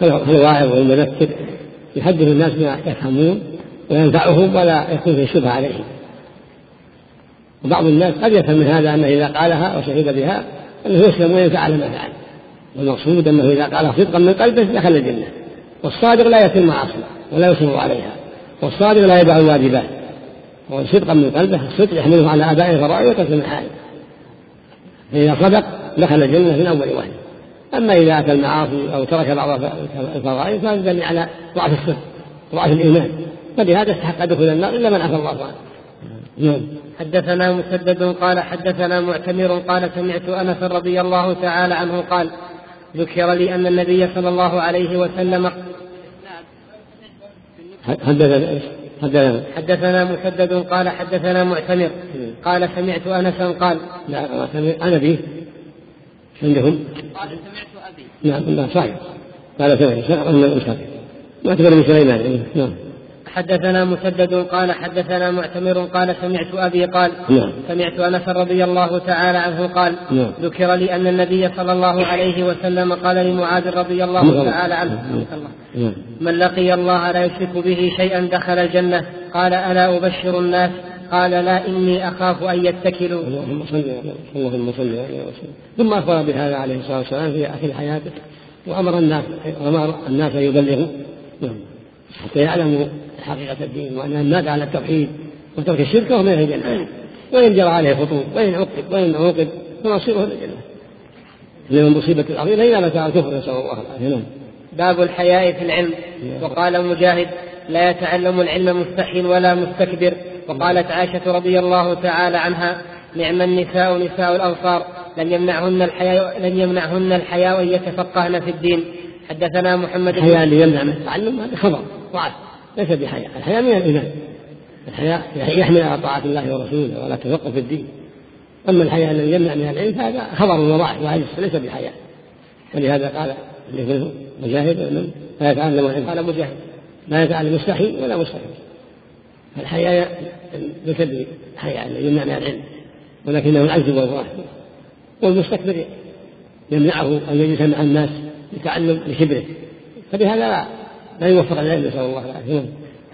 فالواعظ والمذكر يحدث الناس بما يفهمون وينفعهم ولا يكون فيه شبهة عليهم. وبعض الناس قد يفهم من هذا أنه إذا قالها وشهد بها أنه يسلم وينفع على ما فعل. والمقصود أنه إذا قالها صدقا من قلبه دخل الجنة. والصادق لا يتم معاصي ولا يصر عليها. والصادق لا يدع الواجبات. صدقا من قلبه الصدق يحمله على أداء الفرائض وترك المحارم فإذا صدق دخل الجنة من أول واحد. أما إذا أتى المعاصي أو ترك بعض الفرائض فهذا دليل على ضعف الصدق وضعف الإيمان. فلهذا استحق دخول النار إلا من عفى الله عنه. نعم. حدثنا مسدد قال حدثنا معتمر قال سمعت أنس رضي الله تعالى عنه قال ذكر لي أن النبي صلى الله عليه وسلم حدثنا إيش؟ حدثنا حدثنا مسدد قال حدثنا معتمر قال سمعت انسا قال لا أنا به عندهم؟ قال سمعت أبي. نعم لا صحيح. قال سمعت سمعت معتمر بن سليمان. نعم. حدثنا مسدد قال حدثنا معتمر قال سمعت أبي قال نعم. سمعت أنس رضي الله تعالى عنه قال نعم. ذكر لي أن النبي صلى الله عليه وسلم قال لمعاذ رضي الله نعم. تعالى عنه نعم. نعم. من لقي الله لا يشرك به شيئا دخل الجنة قال ألا أبشر الناس قال لا إني أخاف أن يتكلوا اللهم صل اللهم صل ثم أخبر بهذا عليه الصلاة والسلام في اخر حياته وأمر الناس أمر الناس أن يبلغوا نعم. حتى يعلموا حقيقة الدين وأن الناس على التوحيد وترك الشرك وهم إلى الجنة وإن جرى عليه خطوب وإن عوقب وإن عوقب فمصيره إلى الجنة لأن المصيبة العظيمة إذا متى الكفر نسأل الله العافية. نعم. باب الحياء في العلم. وقال مجاهد لا يتعلم العلم مستحيل ولا مستكبر. وقالت عائشة رضي الله تعالى عنها نعم النساء نساء الأنصار لم يمنعهن الحياء لم يمنعهن الحياء أن يتفقهن في الدين. حدثنا محمد الحياء اللي يمنع من التعلم هذا خبر وعد ليس بحياء. الحياء من الإيمان. الحياء يحمل على طاعة الله ورسوله ولا تفقه في الدين. أما الحياء الذي يمنع من العلم فهذا خبر وضعف وعجز ليس بحياء. ولهذا قال مجاهد لا يتعلم العلم. قال مجاهد. لا يتعلم مستحيل ولا مستحيل الحياء ليس بحياء الذي يمنع من العلم. ولكنه العجز والضعف والمستكبر يمنعه أن يجلس مع الناس لتعلم لكبره. فبهذا لا لا يوفق العلم نسأل الله العافية.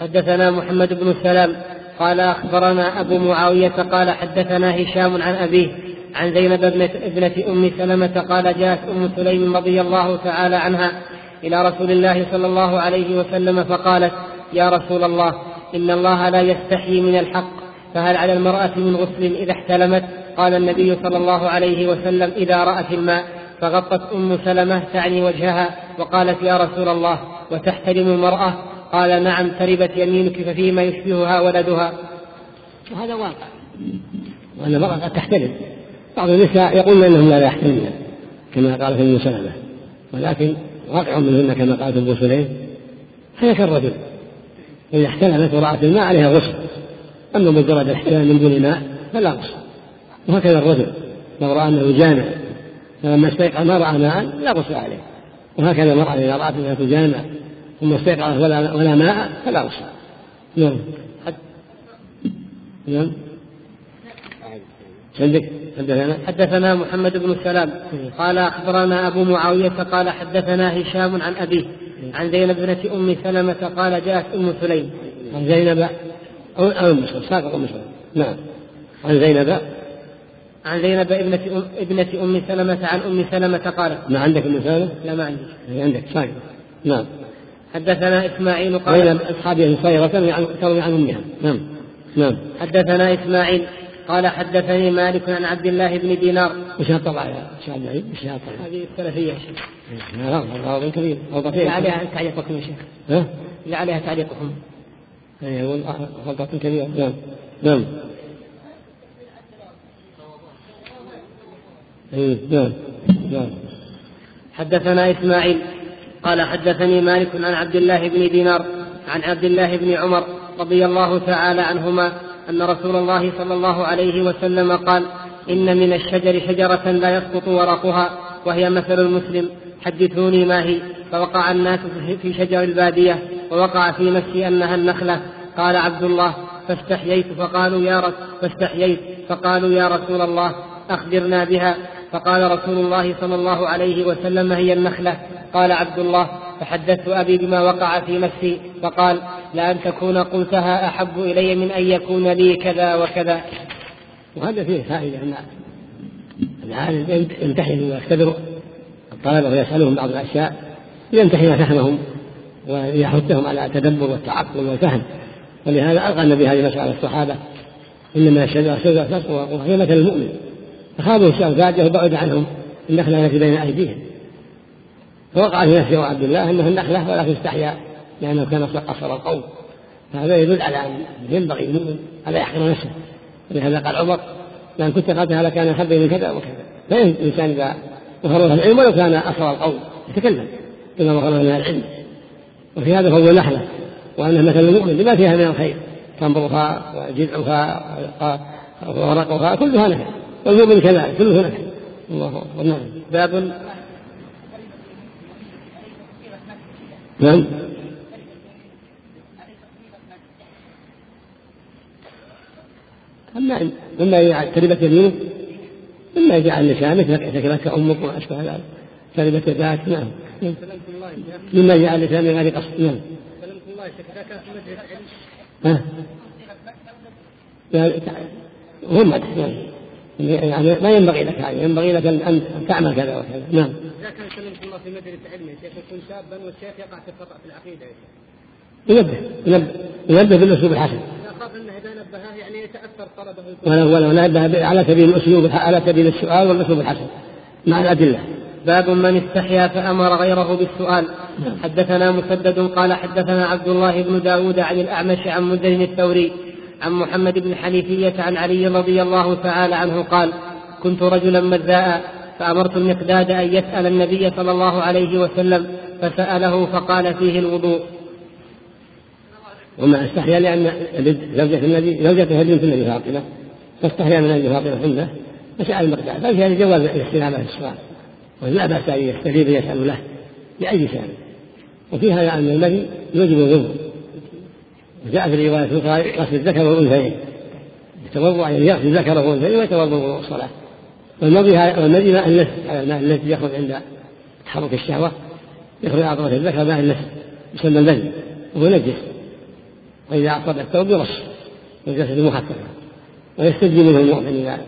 حدثنا محمد بن سلام قال أخبرنا أبو معاوية قال حدثنا هشام عن أبيه عن زينب ابنة, أم سلمة قال جاءت أم سليم رضي الله تعالى عنها إلى رسول الله صلى الله عليه وسلم فقالت يا رسول الله إن الله لا يستحيي من الحق فهل على المرأة من غسل إذا احتلمت؟ قال النبي صلى الله عليه وسلم إذا رأت الماء. فغطت أم سلمة تعني وجهها وقالت يا رسول الله وتحترم المرأة؟ قال نعم تربت يمينك ففيما يشبهها ولدها. وهذا واقع. وأن المرأة قد تحترم. بعض النساء يقولن أنهم لا يحترمن كما قال في أم سلمة. ولكن واقع منهن كما قالت أبو سليم. هي كالرجل. إذا احتلمت ورأت الماء عليها غسل أما مجرد الاحتلام من دون ماء فلا غسل وهكذا الرجل. لو رأى أنه جامع فلما استيقظ ما رأى ماء لا غسل عليه. وهكذا المرأة إذا رأت أنها تجامع ثم استيقظت ولا ولا ماء فلا غسل. نعم. نعم. عندك؟ حدثنا؟ حدثنا محمد بن سلام. قال أخبرنا أبو معاوية قال حدثنا هشام عن أبيه عن زينب بنت أم سلمة قال جاءت أم سليم. عن زينب أو أم سلمة ساقط أم سلمة. نعم. عن زينب عن زينب ابنة أم, ابنة أم سلمة عن أم سلمة قالت ما عندك أم سلمة؟ لا ما عندي. عندك. صحيح نعم. حدثنا إسماعيل قال بين أصحابه صغيرة تروي عن أمها. نعم. نعم. حدثنا إسماعيل قال حدثني مالك عن عبد الله بن دينار. وش طبع يا شيخ عبد وش طبع؟ هذه السلفية. يا شيخ لا لا كبير. اللي عليها تعليقكم يا شيخ. ها؟ عليها تعليقكم. اي غلطة كبيرة. نعم. نعم. نعم نعم حدثنا إسماعيل قال حدثني مالك عن عبد الله بن دينار عن عبد الله بن عمر رضي الله تعالى عنهما أن رسول الله صلى الله عليه وسلم قال إن من الشجر شجرة لا يسقط ورقها وهي مثل المسلم. حدثوني ما هي؟ فوقع الناس في شجر البادية ووقع في نفسي أنها النخلة. قال عبد الله فاستحييت فقالوا يا فاستحييت فقالوا يا رسول الله أخبرنا بها. فقال رسول الله صلى الله عليه وسلم هي النخلة. قال عبد الله فحدثت أبي بما وقع في نفسي. فقال لأن تكون قلتها أحب إلي من أن يكون لي كذا وكذا. وهذا فيه فائدة أن العالم يمتحن ويختبر الطلبة ويسألهم بعض الأشياء ليمتحن فهمهم ويحثهم على التدبر والتعقل والفهم. ولهذا ألقى النبي هذه المسألة الصحابة إنما الشجرة شجرة وهي مثل المؤمن. فخاضوا الشيء فاجه وبعد عنهم النخلة التي بين أيديهم. فوقع في نفسه عبد الله أنه النخلة ولكن استحيا لأنه كان قصر القوم. فهذا يدل على أن ينبغي المؤمن ألا يحقر نفسه. ولهذا قال عمر لأن كنت قاتلها لكان أحب من كذا وكذا. فإن الإنسان إذا له العلم ولو كان أصغر القوم يتكلم بما ظهر من العلم. وفي هذا فهو نحلة وأنه مثل المؤمن لما فيها من الخير تنبرها وجذعها ورقها كلها نفع والمؤمن كذلك كله نفع الله أكبر. نعم. باب نعم. أما مما يجعل تربة يمينه مما يجعل لسانك لك أمك وما أشبه ذلك. تربة يداك نعم. مما يجعل لسانك هذه قصد نعم. ها؟ هو مدح يعني ما ينبغي لك هذا ينبغي لك ان تعمل كذا وكذا. نعم. إذا كان سلمت الله في مدرسه علم شيخ يكون شابا والشيخ يقع في الخطأ في العقيدة ينبه ينبه ينبه بالأسلوب الحسن اخاف أنه إذا نبهه يعني يتأثر طلبه ولو ولو نبه على سبيل الأسلوب على سبيل السؤال والأسلوب الحسن مع الأدلة. باب من استحيا فأمر غيره بالسؤال. حدثنا مسدد قال حدثنا عبد الله بن داود عن الأعمش عن مدن الثوري. عن محمد بن حنيفية عن علي رضي الله تعالى عنه قال كنت رجلا مذاء فأمرت المقداد أن يسأل النبي صلى الله عليه وسلم فسأله فقال فيه الوضوء. وما أستحيا لأن زوجة النبي زوجته بنت النبي فاطمة فاستحيا من أجل فاطمة عنده فسأل المقداد. ففي هذا جواز الاستلامة في السؤال. ولا بأس أن يستجيب يسأل له بأي سؤال. وفي هذا أن المني يوجب الوضوء. وجاء في رواية أخرى غسل الذكر والأنثيين. يتوضأ يعني يغسل ذكره والأنثيين ويتوضأ وضوء الصلاة والمضي والمضي ماء اللث على الماء الذي يخرج عند تحرك الشهوة يخرج أعضاء الذكر ماء اللث يسمى المذي وهو نجس. وإذا أعطى الثوب يرش والجسد مخففة ويستجي منه المؤمن إذا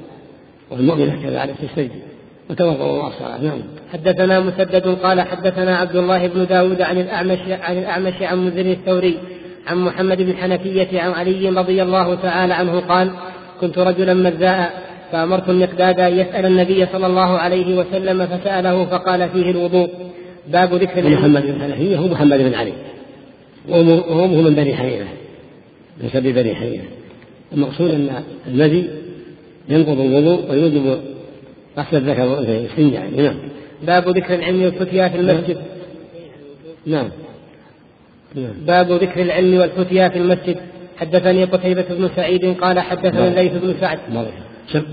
والمؤمنة كذلك تستجي وتوضأوا الصلاة. نعم. حدثنا مسدد قال حدثنا عبد الله بن داود عن الأعمش عن الأعمش عن مزن الثوري عن محمد بن حنفية عن علي رضي الله تعالى عنه قال كنت رجلا مذاء فأمرت المقداد أن يسأل النبي صلى الله عليه وسلم فسأله فقال فيه الوضوء. باب ذكر محمد بن حنفية؟ هو محمد بن علي. وأمه من بني حنيفة. من بني حنيفة. المقصود أن المذي ينقض الوضوء ويوجب غسل الذكر يعني نعم. باب ذكر العلم والفتيا في المسجد. نعم. باب ذكر العلم والفتيا في المسجد. حدثني قتيبة بن سعيد قال حدثنا نعم. الليث بن سعد.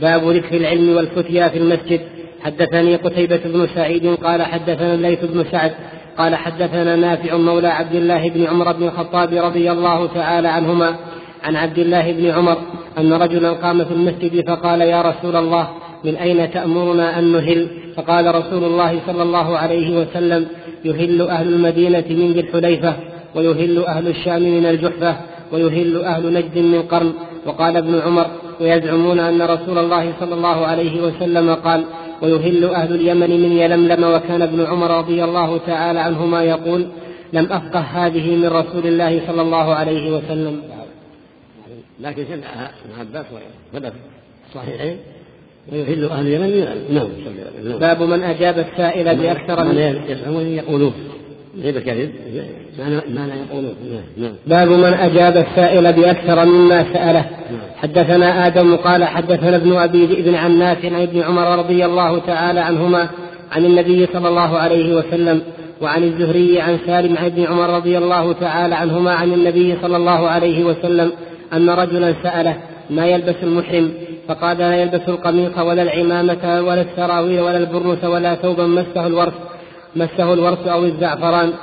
باب ذكر العلم والفتيا في المسجد. حدثني قتيبة بن سعيد قال حدثنا الليث بن سعد قال حدثنا نافع مولى عبد الله بن عمر بن الخطاب رضي الله تعالى عنهما عن عبد الله بن عمر أن رجلا قام في المسجد فقال يا رسول الله من أين تأمرنا أن نهل؟ فقال رسول الله صلى الله عليه وسلم يهل أهل المدينة من ذي الحليفة. ويهل أهل الشام من الجحفة ويهل أهل نجد من قرن. وقال ابن عمر ويزعمون أن رسول الله صلى الله عليه وسلم قال ويهل أهل اليمن من يلملم. وكان ابن عمر رضي الله تعالى عنهما يقول لم أفقه هذه من رسول الله صلى الله عليه وسلم. لكن سمعها ابن عباس وثبت صحيحين ويحل أهل اليمن نعم باب من أجاب السائل بأكثر من يزعمون يقولون. غير الكذب معنى يقولون. نعم. باب من أجاب السائل بأكثر مما سأله. نعم. حدثنا آدم قال حدثنا ابن أبي ذئب عن نافع عن ابن عمر رضي الله تعالى عنهما عن النبي صلى الله عليه وسلم وعن الزهري عن سالم عن ابن عمر رضي الله تعالى عنهما عن النبي صلى الله عليه وسلم أن رجلا سأله ما يلبس المحرم؟ فقال لا يلبس القميص ولا العمامة ولا السراويل ولا البرنس ولا ثوبا مسه الورث. مسه الورث أو الزعفران.